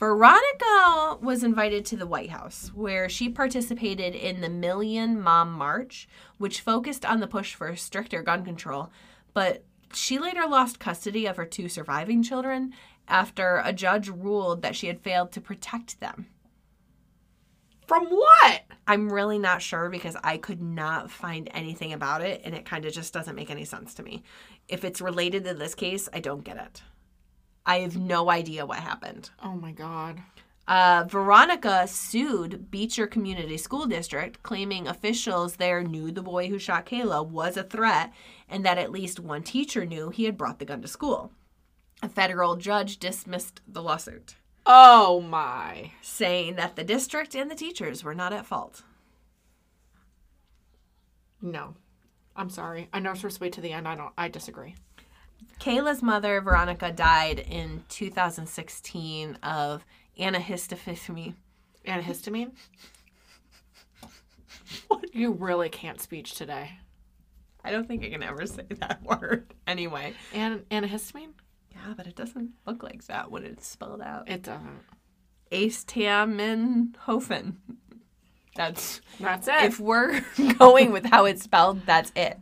Veronica was invited to the White House, where she participated in the Million Mom March, which focused on the push for stricter gun control. But she later lost custody of her two surviving children after a judge ruled that she had failed to protect them. From what? I'm really not sure because I could not find anything about it, and it kind of just doesn't make any sense to me. If it's related to this case, I don't get it. I have no idea what happened. Oh my god. Uh, Veronica sued Beecher Community School District, claiming officials there knew the boy who shot Kayla was a threat and that at least one teacher knew he had brought the gun to school. A federal judge dismissed the lawsuit, Oh my. saying that the district and the teachers were not at fault. No. I'm sorry. I know we're supposed to wait to the end. I don't I disagree. Kayla's mother, Veronica, died in 2016 of antihistamine. Antihistamine? you really can't speech today. I don't think I can ever say that word anyway. An antihistamine? Yeah, but it doesn't look like that when it's spelled out. It doesn't. Acetaminophen. That's That's it. if we're going with how it's spelled, that's it.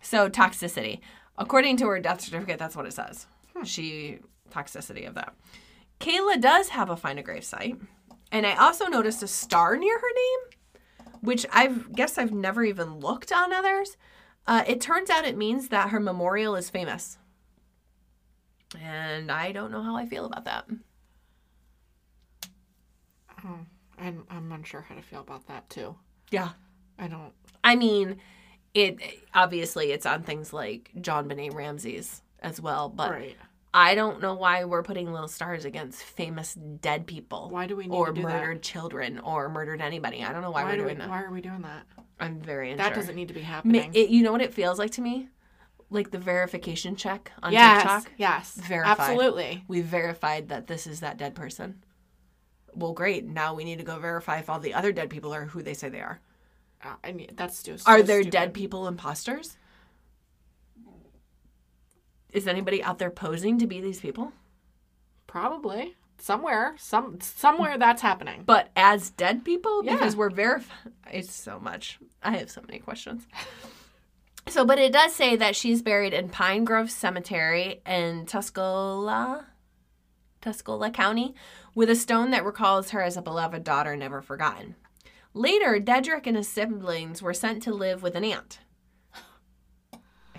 So toxicity. According to her death certificate, that's what it says. Hmm. She toxicity of that. Kayla does have a find a grave site, and I also noticed a star near her name, which I guess I've never even looked on others. Uh, it turns out it means that her memorial is famous, and I don't know how I feel about that. I'm, I'm unsure how to feel about that too. Yeah, I don't. I mean, it obviously it's on things like JonBenét Ramsey's as well, but right. I don't know why we're putting little stars against famous dead people. Why do we need or to do murdered that? children or murdered anybody? I don't know why, Why, we're do we, doing that. why are we doing that? I'm very unsure. That doesn't need to be happening. it, you know what it feels like to me? Like the verification check on yes. TikTok. Yes. Verified. Absolutely. We verified that this is that dead person. Well, great. Now we need to go verify if all the other dead people are who they say they are. Uh, I mean, that's Are so there stupid. dead people imposters? Is anybody out there posing to be these people? Probably somewhere. Some somewhere that's happening. But as dead people? Yeah. Because we're verified. It's so much. I have so many questions. So, but it does say that she's buried in Pine Grove Cemetery in Tuscola, Tuscola County, with a stone that recalls her as a beloved daughter never forgotten. Later, Dedric and his siblings were sent to live with an aunt.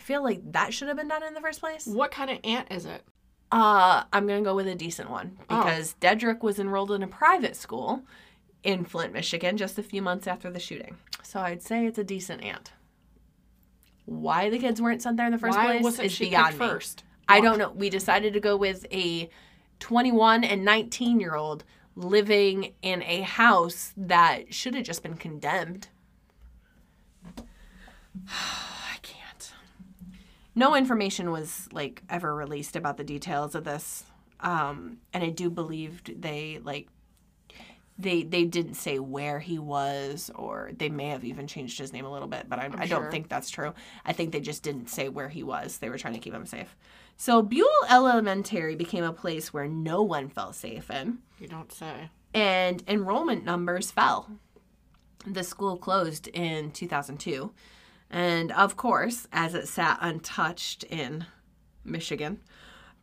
Feel like that should have been done in the first place. What kind of ant is it? Uh, I'm gonna go with a decent one because Dedric was enrolled in a private school in Flint, Michigan, just a few months after the shooting. So I'd say it's a decent aunt. Why the kids weren't sent there in the first Why place wasn't is she beyond me. first? I don't know. We decided to go with a 21 and 19 year old living in a house that should have just been condemned. No information was like ever released about the details of this. Um, and I do believe they like they they didn't say where he was or they may have even changed his name a little bit but I, I don't sure. think that's true i think they just didn't say where he was they were trying to keep him safe so buell elementary became a place where no one felt safe in You don't say. and enrollment numbers fell the school closed in 2002 and of course as it sat untouched in michigan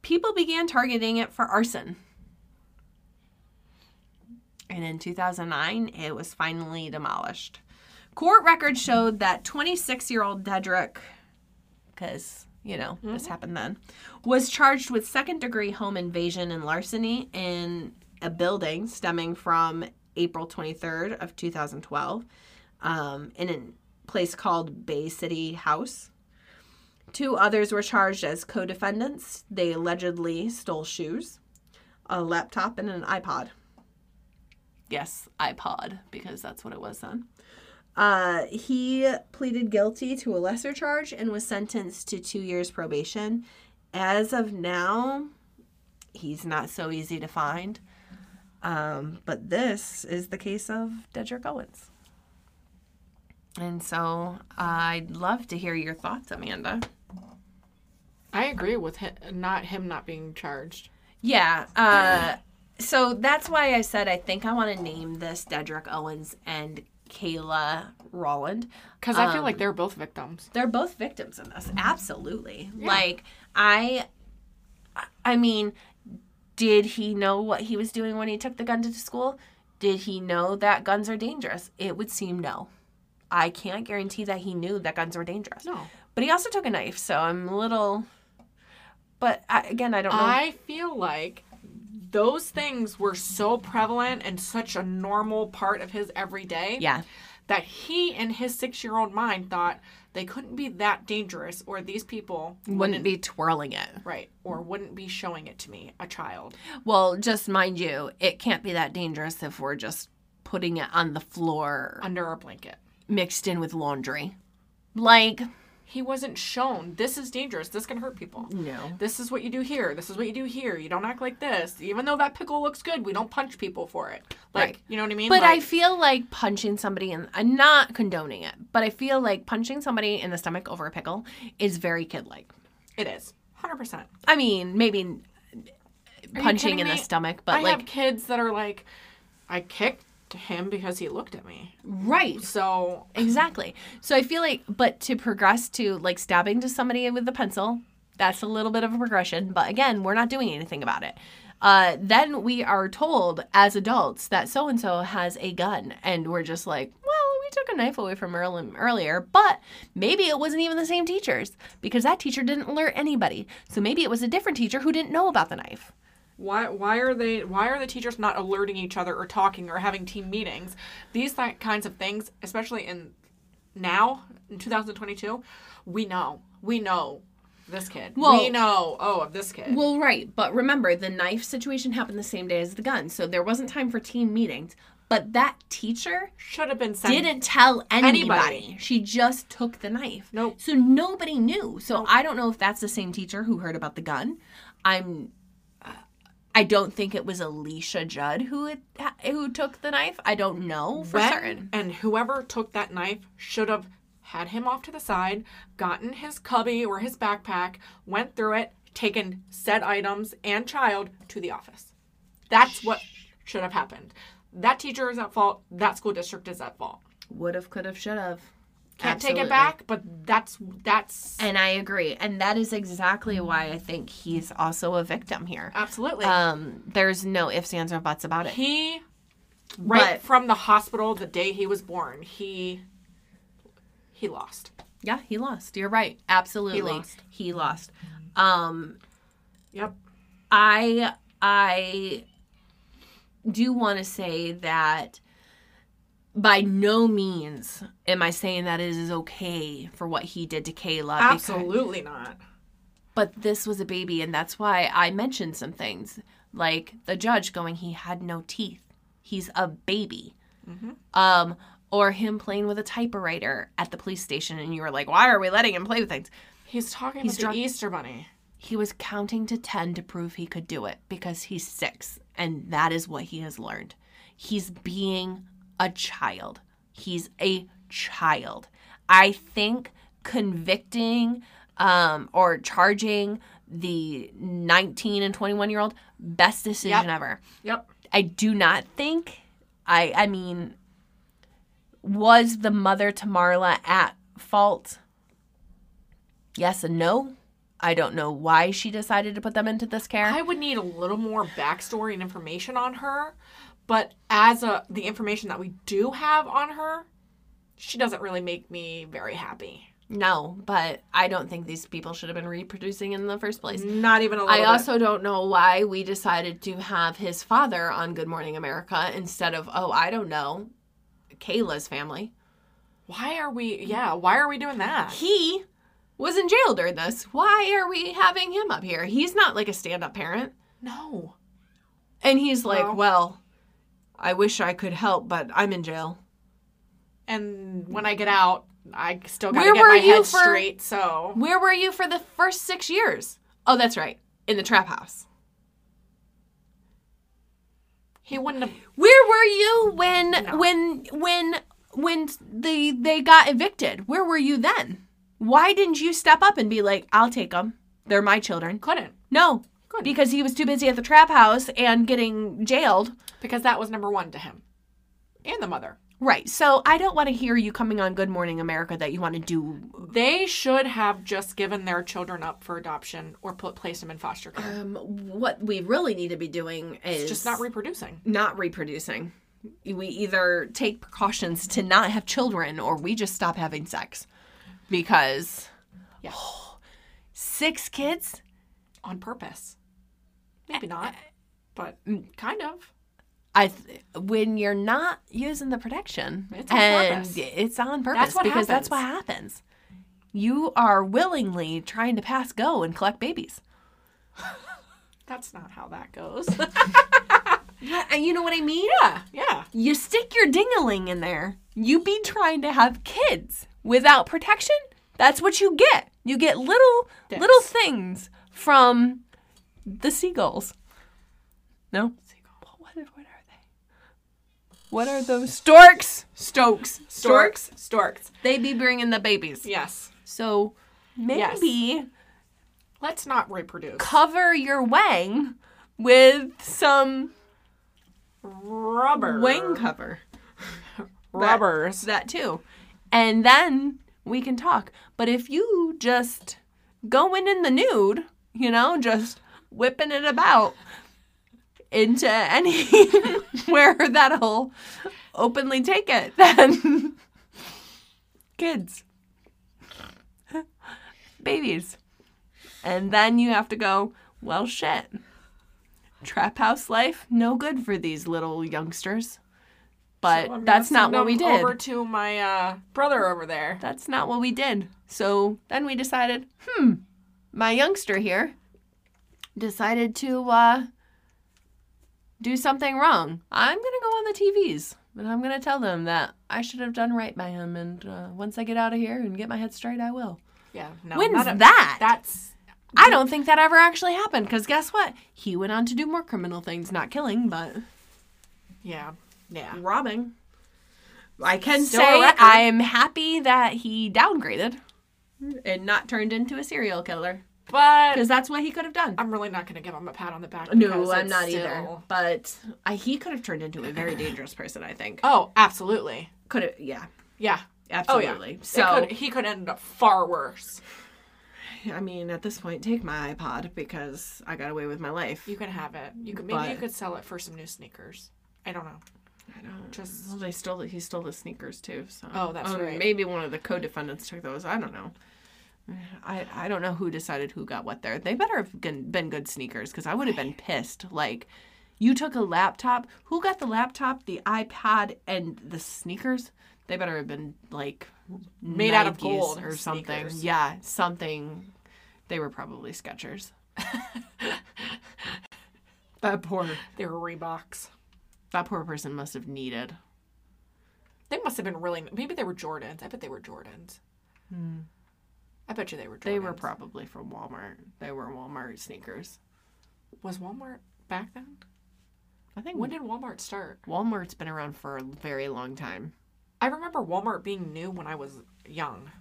people began targeting it for arson and in 2009 it was finally demolished. Court records showed that 26 year old Dedric, because, you know, this happened then, was charged with second degree home invasion and larceny in a building stemming from April 23rd of 2012 um, in a place called Bay City House. Two others were charged as co defendants. They allegedly stole shoes, a laptop, and an iPod. Yes, iPod, because that's what it was then. Uh, he pleaded guilty to a lesser charge and was sentenced to two years probation. As of now, he's not so easy to find. Um, but this is the case of Dedric Owens. And so I'd love to hear your thoughts, Amanda. I agree with him, not him not being charged. Yeah. Uh, so that's why I said I think I want to name this Dedric Owens and Kayla Rolland. Because I feel Um, like they're both victims. They're both victims in this. Absolutely. Like I I mean, did he know what he was doing when he took the gun to school? Did he know that guns are dangerous? It would seem no. I can't guarantee that he knew that guns were dangerous. No. But he also took a knife, so I'm a little but I, again, I don't know. I feel like those things were so prevalent and such a normal part of his everyday yeah. that he in his six year old mind thought they couldn't be that dangerous or these people Wouldn't be twirling it. right or wouldn't be showing it to me, a child. Well, just mind you, it can't be that dangerous if we're just putting it on the floor under our blanket. Mixed in with laundry. Like, He wasn't shown this is dangerous. This can hurt people. no. This is what you do here. This is what you do here. You don't act like this. Even though that pickle looks good, we don't punch people for it. Like, Right. you know what I mean? But I feel like punching somebody and I'm uh, not condoning it, but I feel like punching somebody in the stomach over a pickle is very kid like. it is 100%. I mean, maybe you punching in the stomach, but I like, have kids that are like, I kicked him because he looked at me. right. So Exactly. So I feel like, but to progress to like stabbing to somebody with a pencil, that's a little bit of a progression. But again, we're not doing anything about it. Uh, then we are told as adults that so and so has a gun, and we're just like, well, we took a knife away from earl- earlier, but maybe it wasn't even the same teachers because that teacher didn't alert anybody. So maybe it was a different teacher who didn't know about the knife. Why why are they why are the teachers not alerting each other or talking or having team meetings? These th- kinds of things, especially in now in 2022, we know we know this kid. Well- we know oh of this kid. Well, right. But remember, the knife situation happened the same day as the gun. So there wasn't time for team meetings. But that teacher Should have been sent. didn't tell anybody. Anybody. She just took the knife. Nope. So nobody knew. So I don't know if that's the same teacher who heard about the gun. I'm. I don't think it was Alicia Judd who had, who took the knife. I don't know for When- certain. And whoever took that knife should have had him off to the side, gotten his cubby or his backpack, went through it, taken said items and child to the office. That's what should have happened. That teacher is at fault. That school district is at fault. Would have, could have, should have. Can't take it back, but that's that's And I agree. And that is exactly why I think he's also a victim here. absolutely. Um, there's no ifs, ands, or buts about it. he right But- from the hospital the day he was born, he he lost. Yeah, he lost. You're right. Absolutely. lost. He lost. Um Yep. I I do want to say that by no means am I saying that it is okay for what he did to Kayla. because- Absolutely not. but this was a baby, and that's why I mentioned some things. like the judge going, he had no teeth. He's a baby. Um, or him playing with a typewriter at the police station, and you were like, why are we letting him play with things? He's talking He's drunk- the Easter Bunny. He was counting to 10 to prove he could do it because he's six, and that is what he has learned. He's being a child. He's a child. I think convicting um, or charging the 19 and 21 year old, best decision Yep. ever. Yep. I do not think I I mean was the mother Tamarla at fault? Yes and no. I don't know why she decided to put them into this care. I would need a little more backstory and information on her, but as a the information that we do have on her, she doesn't really make me very happy. no, but I don't think these people should have been reproducing in the first place. Not even a little I bit. also don't know why we decided to have his father on Good Morning America instead of, oh, I don't know, Kayla's family. Why are we? Yeah, why are we doing that? He was in jail during this. Why are we having him up here? He's not like a stand up parent. No. And he's like, Well- well, I wish I could help, but I'm in jail. And when I get out, I still gotta Where get were my you head for- straight. So Where were you for the first six years? Oh, that's right. In the trap house. he wouldn't have. Where were you when No. when when when they they got evicted? Where were you then? Why didn't you step up and be like, "I'll take them. They're my children." Couldn't No, Couldn't. because he was too busy at the trap house and getting jailed. because that was number one to him, and the mother. Right. So I don't want to hear you coming on Good Morning America that you want to do. They should have just given their children up for adoption or put place them in foster care. Um, what we really need to be doing is It's just not reproducing. not reproducing. We either take precautions to not have children or we just stop having sex. Because Yeah. six kids? on purpose. Maybe not, but mm, kind of. I th- when you're not using the protection, It's on and purpose. it's on purpose That's what because that's happens. what happens. You are willingly trying to pass go and collect babies. That's not how that goes. And you know what I mean? yeah, yeah. You stick your dingaling in there. You be trying to have kids without protection. That's what you get. You get little Dicks. little things from the seagulls. No. What, what are they? What are those storks? Stokes. Storks, storks. They be bringing the babies. Yes. So maybe Let's not reproduce. cover your wang with some Rubber. wang cover. Rubbers. that too. And then we can talk. But if you just going in the nude, you know, just whipping it about into any where that'll openly take it, then kids, babies. And then you have to go, well, shit. Trap house life, no good for these little youngsters. But So that's not what we did. Over to my uh, brother over there. That's not what we did. So then we decided, hmm, my youngster here decided to uh, do something wrong. I'm going to go on the TVs and I'm going to tell them that I should have done right by him. And uh, once I get out of here and get my head straight, I will. Yeah. No. When's a- that? That's I don't think that ever actually happened because guess what? He went on to do more criminal things, not killing, but yeah. Yeah. robbing. I can Still say. I'm happy that he downgraded and not turned into a serial killer But because that's what he could have done. I'm really not going to give him a pat on the back. No, I'm not either. But I, he could have turned into a very dangerous person. I think Oh, absolutely. could have. Yeah, Yeah. absolutely. Oh, yeah. So could, he could end up far worse. I mean, at this point, take my iPod because I got away with my life. You can have it. You could maybe you could sell it for some new sneakers. I don't know. I don't. Just- well, they stole. He stole the sneakers too. So Oh, that's Um, right. Maybe one of the co-defendants took those. I don't know. I, I don't know who decided who got what there. They better have been, good sneakers because I would have been pissed. Like, you took a laptop. Who got the laptop, the iPad, and the sneakers? They better have been like Made out of gold or something. sneakers. Yeah, something. They were probably Skechers. That poor They were Reeboks. that poor person must have needed. They must have been really. Maybe they were Jordans. I bet they were Jordans. Hmm. I bet you they were. Jordans. They were probably from Walmart. They were Walmart sneakers. Was Walmart back then? I think When did Walmart start? Walmart's been around for a very long time. I remember Walmart being new when I was young.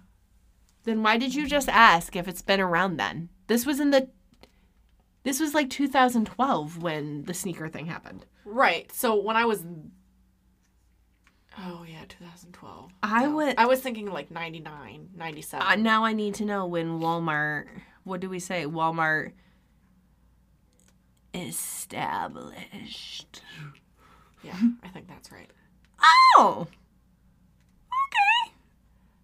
Then why did you just ask if it's been around then? This was in the This was like 2012 when the sneaker thing happened. Right. So when I was. Oh yeah, 2012. I No. would I was thinking like 99, 97. uh, now I need to know when Walmart what do we say? Walmart established. yeah, I think that's right. Oh. Okay.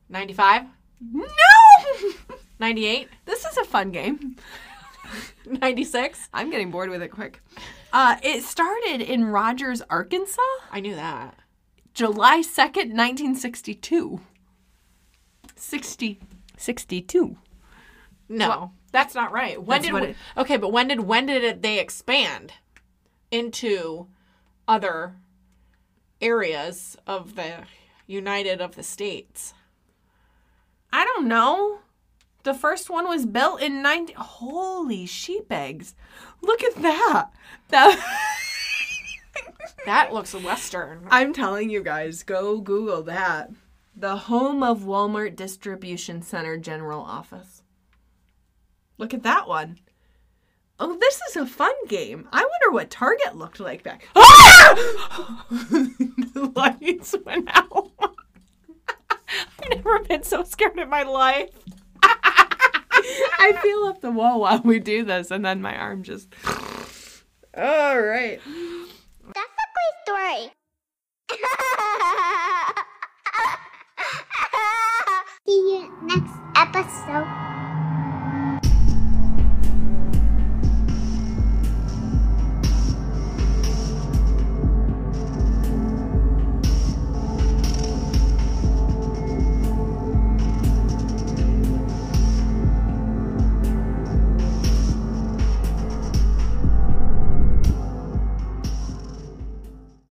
95, No. 98, this is a fun game. 96. I'm getting bored with it quick. Uh, it started in Rogers, Arkansas, I knew that. July 2nd, 1962. 60, 62. No, that's not right. When That's did what it- okay? But when did when did it, they expand into other areas of the United of the States? I don't know. The first one was built in 90. Holy sheep eggs. Look at that. That. That looks Western. I'm telling you guys, go Google that. The home of Walmart Distribution Center General Office. Look at that one. Oh, this is a fun game. I wonder what Target looked like back. Ah! the lights went out. I've never been so scared in my life. I feel up the wall while we do this, and then my arm just. All right. Story. See you next episode.